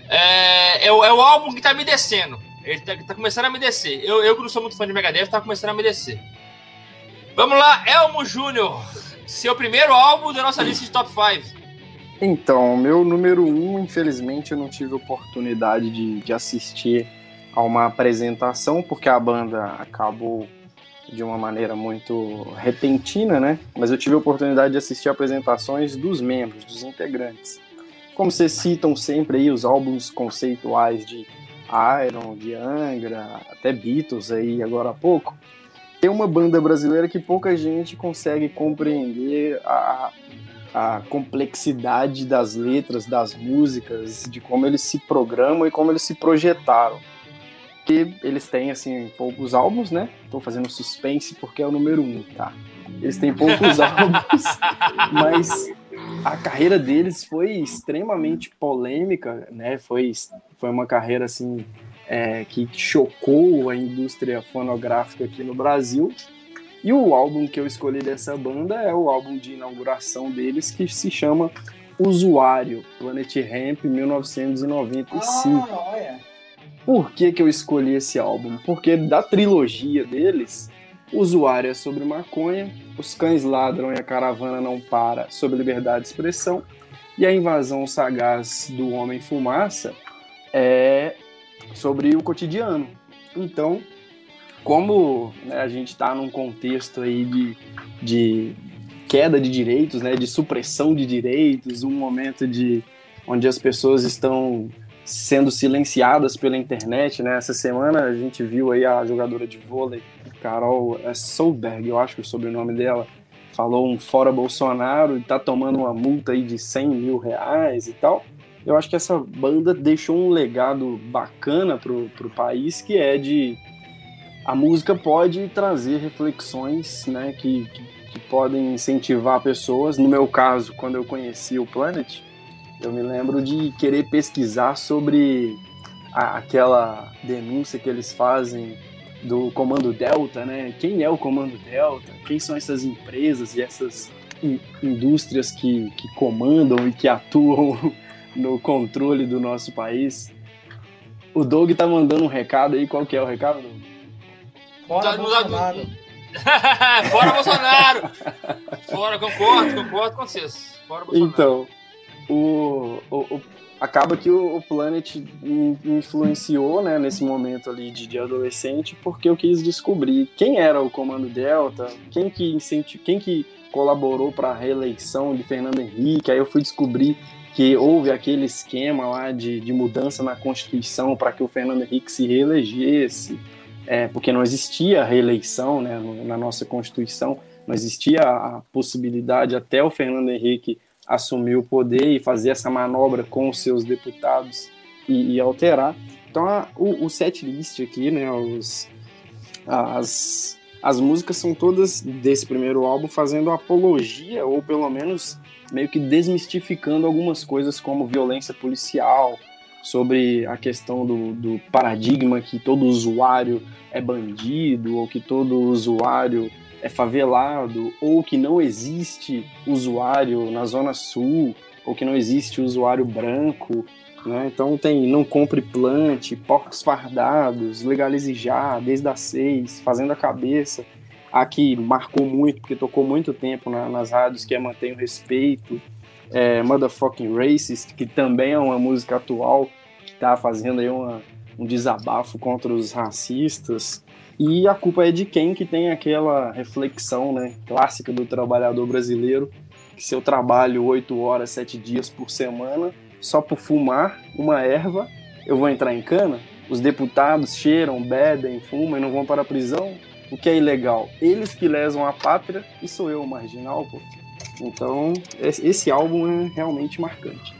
S1: É, é, é o álbum que tá me descendo. Ele tá, tá, começando a me descer. Eu, eu que não sou muito fã de Megadeth, tá começando a me descer. Vamos lá, Elmo Júnior. Seu primeiro álbum da nossa lista de top 5.
S2: Então, meu número um, infelizmente, eu não tive oportunidade de, de assistir a uma apresentação, porque a banda acabou de uma maneira muito repentina, né? Mas eu tive a oportunidade de assistir apresentações dos membros, dos integrantes. Como vocês citam sempre aí os álbuns conceituais de Iron, de Angra, até Beatles aí agora há pouco, tem uma banda brasileira que pouca gente consegue compreender a, a complexidade das letras, das músicas, de como eles se programam e como eles se projetaram. E eles têm, assim, poucos álbuns, né? Estou fazendo suspense porque é o número um, tá? Eles têm poucos álbuns, mas a carreira deles foi extremamente polêmica, né? Foi, foi uma carreira, assim, é, que chocou a indústria fonográfica aqui no Brasil e o álbum que eu escolhi dessa banda é o álbum de inauguração deles, que se chama Usuário, Planet Ramp 1995. Ah, Por que, que eu escolhi esse álbum? Porque da trilogia deles, Usuário é sobre maconha, Os Cães Ladram e a Caravana Não Para sobre liberdade de expressão, e a invasão sagaz do Homem Fumaça é sobre o cotidiano. Então, como né, a gente está num contexto aí de, de queda de direitos, né, de supressão de direitos, um momento de onde as pessoas estão sendo silenciadas pela internet, né? Essa semana a gente viu aí a jogadora de vôlei, Carol Solberg, eu acho que é o sobrenome dela, falou um fora Bolsonaro e tá tomando uma multa aí de 100 mil reais e tal. Eu acho que essa banda deixou um legado bacana pro, pro país, que é de a música pode trazer reflexões né, que, que, que, podem incentivar pessoas. No meu caso, quando eu conheci o Planet, eu me lembro de querer pesquisar sobre a, aquela denúncia que eles fazem do Comando Delta, né? Quem é o Comando Delta? Quem são essas empresas e essas in, indústrias que, que comandam e que atuam no controle do nosso país? O Doug tá mandando um recado aí. Qual que é o recado, Doug?
S3: Fora Bolsonaro.
S1: Fora Bolsonaro! Fora, concordo, concordo com vocês. Fora Bolsonaro.
S2: Então, o, o, o acaba que o, o Planet influenciou, né, nesse momento ali de, de, adolescente, porque eu quis descobrir quem era o Comando Delta, quem que incentiv... quem que colaborou para a reeleição de Fernando Henrique. Aí eu fui descobrir que houve aquele esquema lá de, de mudança na Constituição para que o Fernando Henrique se reelegesse é, porque não existia reeleição né, na nossa Constituição, não existia a possibilidade até o Fernando Henrique assumir o poder e fazer essa manobra com os seus deputados e, e alterar. Então, a, o, o set list aqui, né, os, as, as músicas são todas desse primeiro álbum fazendo apologia, ou pelo menos meio que desmistificando algumas coisas como violência policial, sobre a questão do, do paradigma que todo usuário é bandido, ou que todo usuário é favelado, ou que não existe usuário na Zona Sul, ou que não existe usuário branco. Né? Então tem não compre plante, porcos fardados, legalize já, desde as seis, fazendo a cabeça. Aqui marcou muito, porque tocou muito tempo na, nas rádios, que é Mantenha o Respeito, é, Motherfucking Racist, que também é uma música atual, que está fazendo aí uma, um desabafo contra os racistas. E a culpa é de quem que tem aquela reflexão né, clássica do trabalhador brasileiro, que se eu trabalho oito horas, sete dias por semana, só por fumar uma erva, eu vou entrar em cana? Os deputados cheiram, bebem, fumam e não vão para a prisão? O que é ilegal? Eles que lesam a pátria e sou eu o marginal, pô. Então, esse álbum é realmente marcante.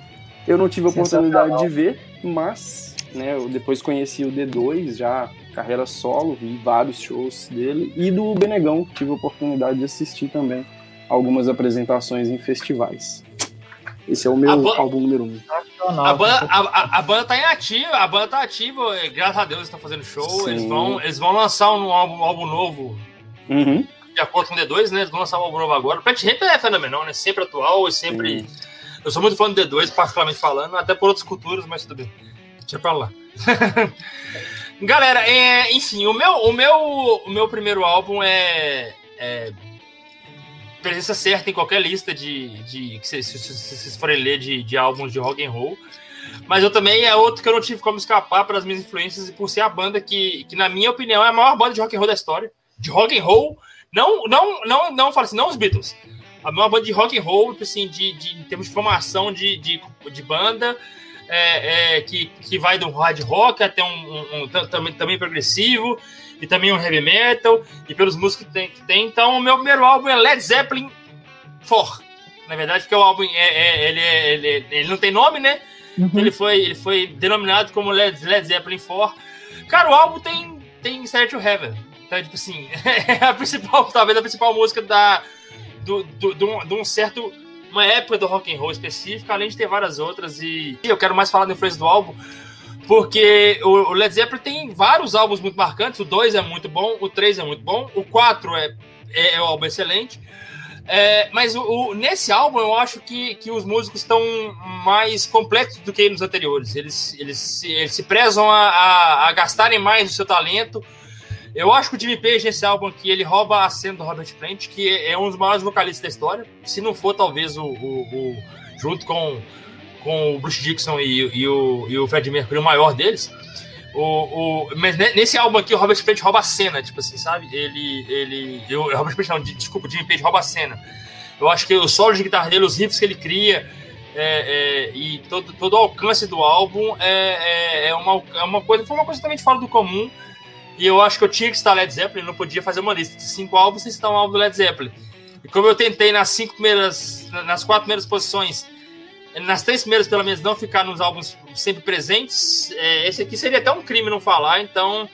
S2: Eu não tive a oportunidade de ver, mas né? Eu depois conheci o D2, já carreira solo, vi vários shows dele, e do Benegão, tive a oportunidade de assistir também algumas apresentações em festivais. Esse é o meu álbum número um.
S1: A banda, a, a, banda tá inativa, a banda tá ativa, graças a Deus eles estão fazendo show, eles vão, eles vão lançar um álbum, um álbum novo.
S2: Uhum.
S1: De acordo com o D2, né? Eles vão lançar um álbum novo agora. O Plant Ramp é fenomenal, né? Sempre atual e sempre. Sim. Eu sou muito fã do D2, particularmente falando, até por outras culturas, mas tudo bem. Deixa pra lá. Galera, é, enfim, o meu, o, meu, o meu primeiro álbum é, é presença certa em qualquer lista de, de que se vocês forem ler de, de álbuns de rock and roll. Mas eu também é outro que eu não tive como escapar para as minhas influências e por ser a banda que, que na minha opinião é a maior banda de rock and roll da história, de rock and roll. Não, não, não, não fala assim, não os Beatles. A maior banda de rock and roll, tipo assim, de, de em termos de formação de, de, de banda, é, é, que, que vai do hard rock até um, um, um, também, também progressivo e também um heavy metal e pelos músicos que tem, que tem. Então, o meu primeiro álbum é Led Zeppelin 4. Na verdade, porque o álbum é, é ele, é, ele, ele, não tem nome, né? Uhum. Ele, foi, ele foi denominado como Led, Led Zeppelin 4. Cara, o álbum tem, tem to Heaven. Então, tipo assim, é a principal, talvez a principal música da, do, do, de um certo uma época do rock and roll específica, além de ter várias outras. E eu quero mais falar da influência do álbum, porque o Led Zeppelin tem vários álbuns muito marcantes. O 2 é muito bom, o 3 é muito bom, o 4 é, é, é um álbum excelente. É, mas o, o, nesse álbum eu acho que, que os músicos estão mais completos do que nos anteriores. Eles, eles, eles se prezam a, a, a gastarem mais o seu talento. Eu acho que o Jimmy Page, nesse álbum aqui, ele rouba a cena do Robert Plant, que é um dos maiores vocalistas da história. Se não for, talvez, o, o, o junto com com o Bruce Dixon e, e, o, e o Fred Mercury, o maior deles. O, o, mas nesse álbum aqui, o Robert Plant rouba a cena, tipo assim, sabe? Ele. ele eu, Robert Plant, não, desculpa, o Jimmy Page rouba a cena. Eu acho que o solo de guitarra dele, os riffs que ele cria é, é, e todo, todo o alcance do álbum é, é, é, uma, é uma coisa, foi uma coisa totalmente fora do comum. E eu acho que eu tinha que estar Led Zeppelin, não podia fazer uma lista de cinco álbuns sem citar um álbum do Led Zeppelin. E como eu tentei nas cinco primeiras, nas quatro primeiras posições nas três primeiras, pelo menos, não ficar nos álbuns sempre presentes. É, esse aqui seria até um crime não falar, então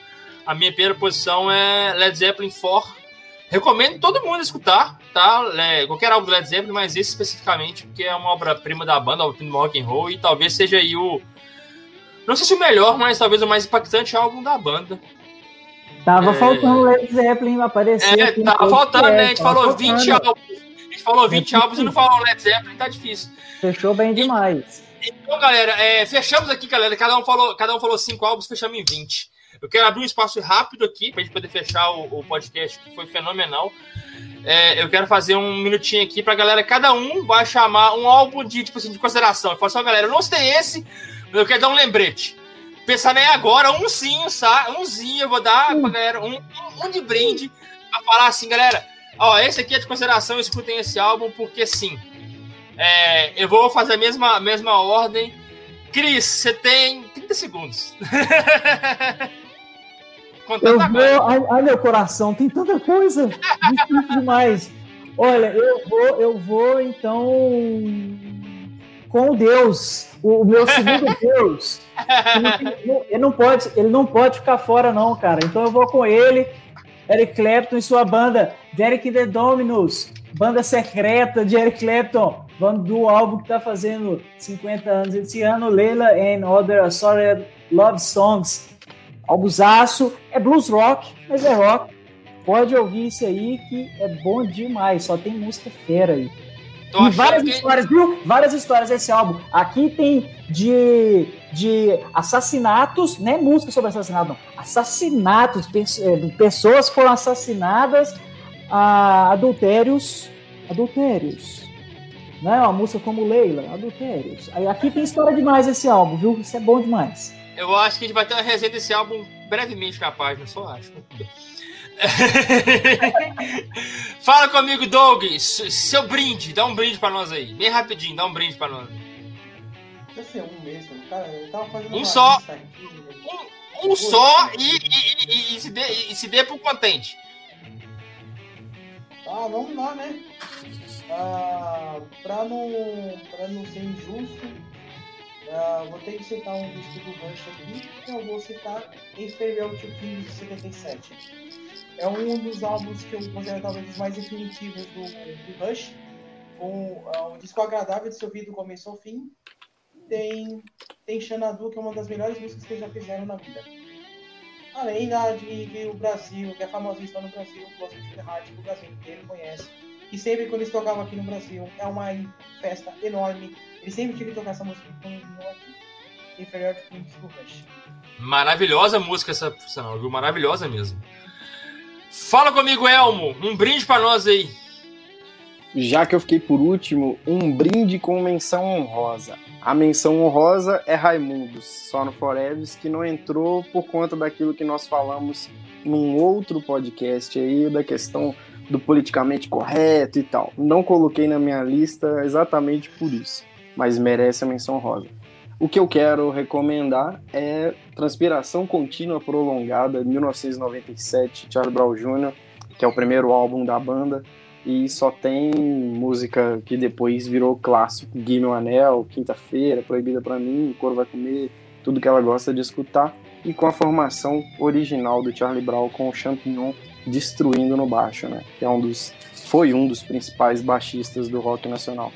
S1: a minha primeira posição é Led Zeppelin 4. Recomendo todo mundo escutar, tá? É, qualquer álbum do Led Zeppelin, mas esse especificamente, porque é uma obra-prima da banda, obra-prima rock and roll, e talvez seja aí o. Não sei se o melhor, mas talvez o mais impactante álbum da banda.
S4: Tava é... faltando Led Zeppelin aparecer.
S1: É, tava faltando, né? A gente falou faltando. 20 álbuns. A gente falou 20 álbuns e não falou Led Zeppelin, tá difícil.
S4: Fechou bem demais.
S1: Então, galera, é, fechamos aqui, galera. Cada um falou, cada um falou cinco álbuns, fechamos em 20. Eu quero abrir um espaço rápido aqui para a gente poder fechar o, o, podcast, que foi fenomenal. É, eu quero fazer um minutinho aqui para galera. Cada um vai chamar um álbum de, tipo assim, de consideração. Eu falo assim, galera, eu não sei esse, mas eu quero dar um lembrete. Pensar nem agora, umzinho, sabe? Umzinho, eu vou dar pra galera um, um, um de brinde para falar assim, galera. Ó, esse aqui é de consideração, escutem esse álbum, porque sim. É, eu vou fazer a mesma, mesma ordem. Cris, você tem 30 segundos.
S4: eu vou, ai, ai, meu coração, tem tanta coisa. Difícil demais. Olha, eu vou, eu vou então com Deus, o meu segundo Deus. Ele não, pode, ele não pode ficar fora não, cara. Então eu vou com ele, Eric Clapton e sua banda Derek the Dominos, banda secreta de Eric Clapton do álbum que está fazendo 50 anos esse ano, Leila and Other Assorted Love Songs. Albusaço, é blues rock, mas é rock. Pode ouvir isso aí que é bom demais, só tem música fera aí. e várias que... histórias, viu? Várias histórias desse álbum. Aqui tem de, de assassinatos, não é música sobre assassinato, não. Assassinatos, é, pessoas foram assassinadas, a adultérios, adultérios não é uma música como Leila, Adultérios. Aqui tem história demais esse álbum, viu? Isso é bom demais.
S1: Eu acho que a gente vai ter uma resenha desse álbum brevemente na página, só acho. Fala comigo, Doug. Seu brinde, dá um brinde pra nós aí. Bem rapidinho, dá um brinde pra nós.
S3: Um cara. Eu tava fazendo
S1: um só. Um, um só e, e, e, e, se dê, e se dê pro contente.
S3: Ah, vamos lá, né? ah, para não, pra não ser injusto, Uh, vou ter que citar um disco do Rush aqui, eu vou citar Farewell to King de 77. É um dos álbuns que eu considero talvez os mais definitivos do, do Rush. Um, uh, um disco agradável de se ouvir do começo ao fim. Tem, tem Xanadu, que é uma das melhores músicas que já fizeram na vida. Além da, de o Brasil, que é famosíssima no Brasil, o Gosto de Hard, que o Brasil inteiro conhece. E sempre quando eles tocavam aqui no Brasil, é uma festa enorme. Eles sempre tinham que tocar essa música vinham aqui. Rush.
S1: Maravilhosa música essa, viu? Maravilhosa mesmo. Fala comigo, Elmo. Um brinde para nós aí.
S2: Já que eu fiquei por último, um brinde com menção honrosa. A menção honrosa é Raimundos, só no Foreves, que não entrou por conta daquilo que nós falamos num outro podcast aí, da questão do politicamente correto e tal. Não coloquei na minha lista exatamente por isso, mas merece a menção honrosa. O que eu quero recomendar é Transpiração Contínua Prolongada, 1997, Charlie Brown Jr., que é o primeiro álbum da banda e só tem música que depois virou clássico, Guime o Anel, Quinta-feira, Proibida para mim, O Vai Comer, tudo que ela gosta de escutar, e com a formação original do Charlie Brown com o Champignon destruindo no baixo, né? Que é um dos, foi um dos principais baixistas do rock nacional.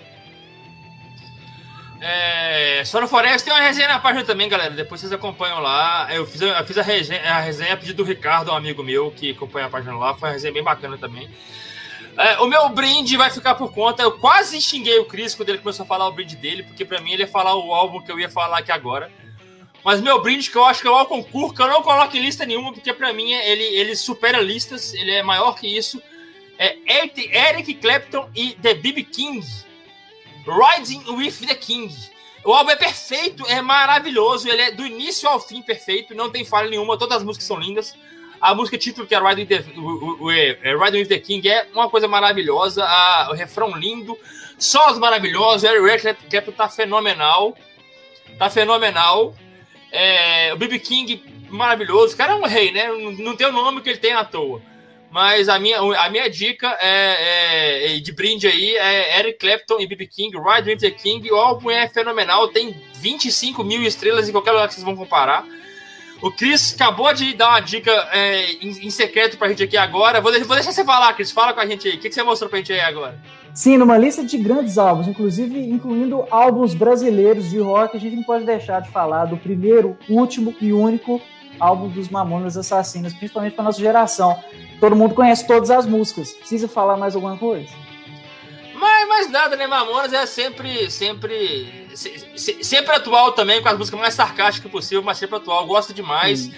S1: É, só no Floresta tem uma resenha na página também, galera. Depois vocês acompanham lá. Eu fiz, eu fiz a, resenha, a resenha a pedido do Ricardo, um amigo meu que acompanha a página lá. Foi uma resenha bem bacana também. É, o meu brinde vai ficar por conta. Eu quase xinguei o Cris quando ele começou a falar o brinde dele, porque para mim ele ia falar o álbum que eu ia falar aqui agora. Mas meu brinde, que eu acho que é o concurso, que eu não coloco em lista nenhuma, porque para mim ele, ele supera listas, ele é maior que isso. É Eric Clapton e The B.B. King. Riding with the King. O álbum é perfeito, é maravilhoso, ele é do início ao fim perfeito, não tem falha nenhuma, todas as músicas são lindas. A música título, que é Riding, the, o, é, é Riding with the King, é uma coisa maravilhosa. A, o refrão lindo, solos maravilhosos. Eric Clapton tá fenomenal. Tá fenomenal. É, o BB King, maravilhoso. O cara é um rei, né? Não, não tem o nome que ele tem à toa. Mas a minha, a minha dica é, é, de brinde aí é Eric Clapton e BB King, Ride with the King. O álbum é fenomenal, tem 25 mil estrelas em qualquer lugar que vocês vão comparar. O Cris acabou de dar uma dica é, em, em, secreto pra gente aqui agora. Vou, vou deixar você falar, Cris. Fala com a gente aí. O que, que você mostrou pra gente aí agora?
S4: Sim, numa lista de grandes álbuns, inclusive incluindo álbuns brasileiros de rock, a gente não pode deixar de falar do primeiro, último e único álbum dos Mamonas Assassinas, principalmente para nossa geração. Todo mundo conhece todas as músicas. Precisa falar mais alguma coisa?
S1: Mas, mas nada, né? Mamonas é sempre, sempre, se, sempre atual também, com as músicas mais sarcásticas possível, mas sempre atual. Gosto demais. Hum.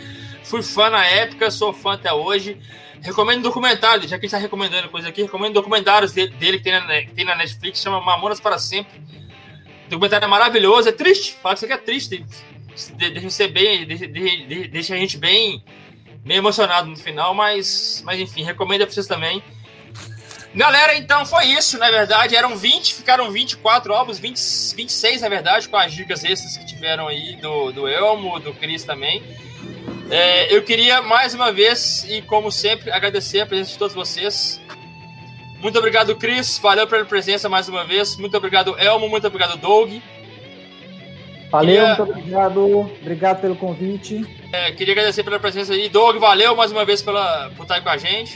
S1: Fui fã na época, sou fã até hoje. Recomendo documentário, já que a gente está recomendando coisa aqui, recomendo documentários dele, dele que, tem na, que tem na Netflix, chama Mamonas para Sempre. O documentário é maravilhoso, é triste, fala que isso aqui é triste. Deixa, ser bem, deixa, deixa a gente bem, bem emocionado no final, mas, mas enfim, recomendo para vocês também. Galera, então foi isso, na verdade. Eram 20, ficaram 24 álbuns, 20, 26 na verdade, com as dicas extras que tiveram aí do, do Elmo, do Cris também. É, eu queria mais uma vez, e como sempre, agradecer a presença de todos vocês. Muito obrigado, Cris. Valeu pela presença mais uma vez. Muito obrigado, Elmo. Muito obrigado, Doug.
S4: Valeu, queria... muito obrigado. Obrigado pelo convite.
S1: É, queria agradecer pela presença aí. Doug, valeu mais uma vez pela, por estar aí com a gente.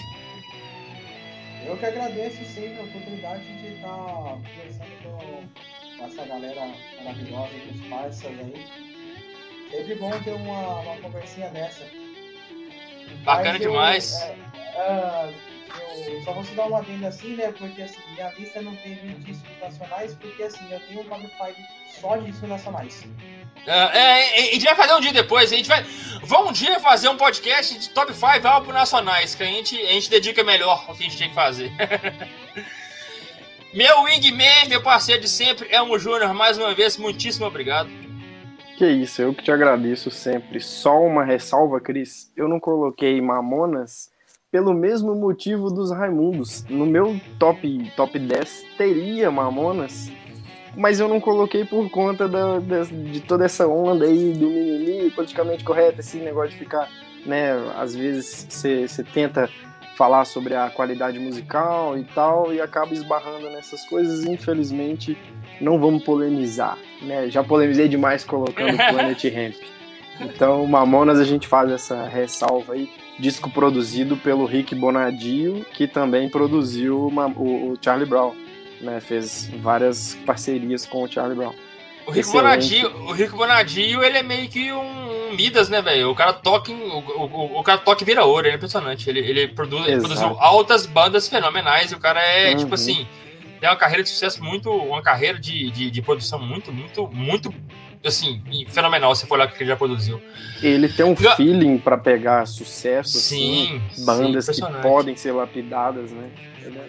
S3: Eu que agradeço sempre a oportunidade de estar conversando com, essa galera maravilhosa, com os parceiros aí. Sempre bom ter uma, uma conversinha dessa.
S1: Bacana demais.
S3: É, é, eu só vou te dar uma adenda assim, né? Porque assim, minha lista não teve discos nacionais, porque assim, eu tenho um top 5 só de discos nacionais.
S1: É, é, a gente vai fazer um dia depois. A gente vai. Vamos um dia fazer um podcast de top 5 álbuns nacionais, que a gente, a gente dedica melhor o que a gente tem que fazer. meu Wingman, meu parceiro de sempre, Elmo Júnior, mais uma vez, muitíssimo obrigado.
S2: Que isso, eu que te agradeço sempre. Só uma ressalva, Cris. Eu não coloquei Mamonas pelo mesmo motivo dos Raimundos. No meu top, top 10 teria Mamonas mas eu não coloquei por conta da, de, de, toda essa onda aí do mimimi, politicamente correto, esse negócio de ficar, né, às vezes você tenta falar sobre a qualidade musical e tal, e acaba esbarrando nessas coisas. Infelizmente, não vamos polemizar, né? Já polemizei demais colocando Planet Ramp. Então, Mamonas, a gente faz essa ressalva aí. Disco produzido pelo Rick Bonadio, que também produziu uma, o, o, Charlie Brown, né? Fez várias parcerias com o Charlie Brown.
S1: O Rick, Bonadio, o Rick Bonadio, ele é meio que um, um Midas, né, velho? O cara toca, o, o, o, cara toca e vira ouro, é impressionante. Ele, ele, produz, ele produziu altas bandas fenomenais. O cara é, uhum. tipo assim, tem uma carreira de sucesso muito, uma carreira de, de, de produção muito, muito, muito assim, fenomenal, se for lá que ele já produziu.
S2: Ele tem um feeling para pegar sucesso, sim, assim, bandas sim, que podem ser lapidadas, né?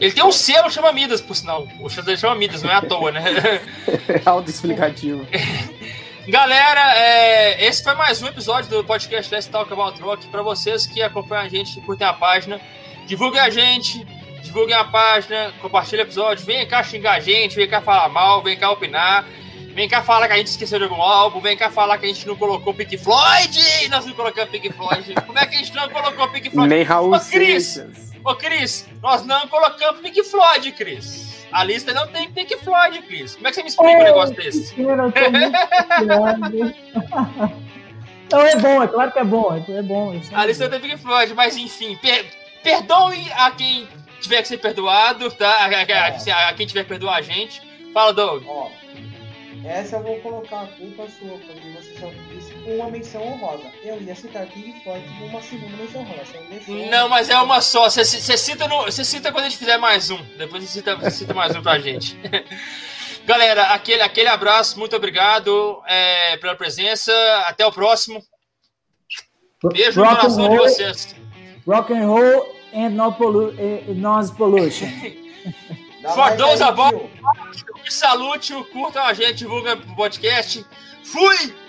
S1: Ele tem um selo chama Midas, por sinal. O selo dele chama Midas, não é à toa, né?
S2: é auto-explicativo.
S1: Galera, é, esse foi mais um episódio do podcast Let's Talk About Rock. Para vocês que acompanham a gente, curtem a página, divulguem a gente, divulguem a página, compartilhem o episódio, vem cá xingar a gente, vem cá falar mal, vem cá opinar. Vem cá falar que a gente esqueceu de algum álbum, vem cá falar que a gente não colocou Pink Floyd! Nós não colocamos Pink Floyd. Como é que a gente não colocou Pink Floyd?
S2: Nem Raul Ô,
S1: Cris! Ô, Cris, nós não colocamos Pink Floyd, Cris. A lista não tem Pink Floyd, Cris. Como é que você me explica um negócio desse?
S4: Eu tô muito Não, é bom, é claro que é bom. É bom
S1: é a lista não tem Pink Floyd, mas enfim, per perdoe a quem tiver que ser perdoado, tá? A, a, a, a quem tiver que perdoar a gente. Fala, Doug. Ó.
S3: Essa eu vou colocar a culpa sua, porque você só disse uma menção honrosa. Eu ia citar Pink Floyd como uma segunda menção honrosa.
S1: Não, mas é uma só. Você, cita no, cita quando a gente fizer mais um. Depois você cita, cita mais um pra gente. Galera, aquele, aquele abraço, muito obrigado é, pela presença. Até o próximo. Beijo rock no coração de vocês.
S4: Rock and roll and no pollu noise pollution.
S1: For those aboard, salute, curtam a gente, divulga o podcast. Fui!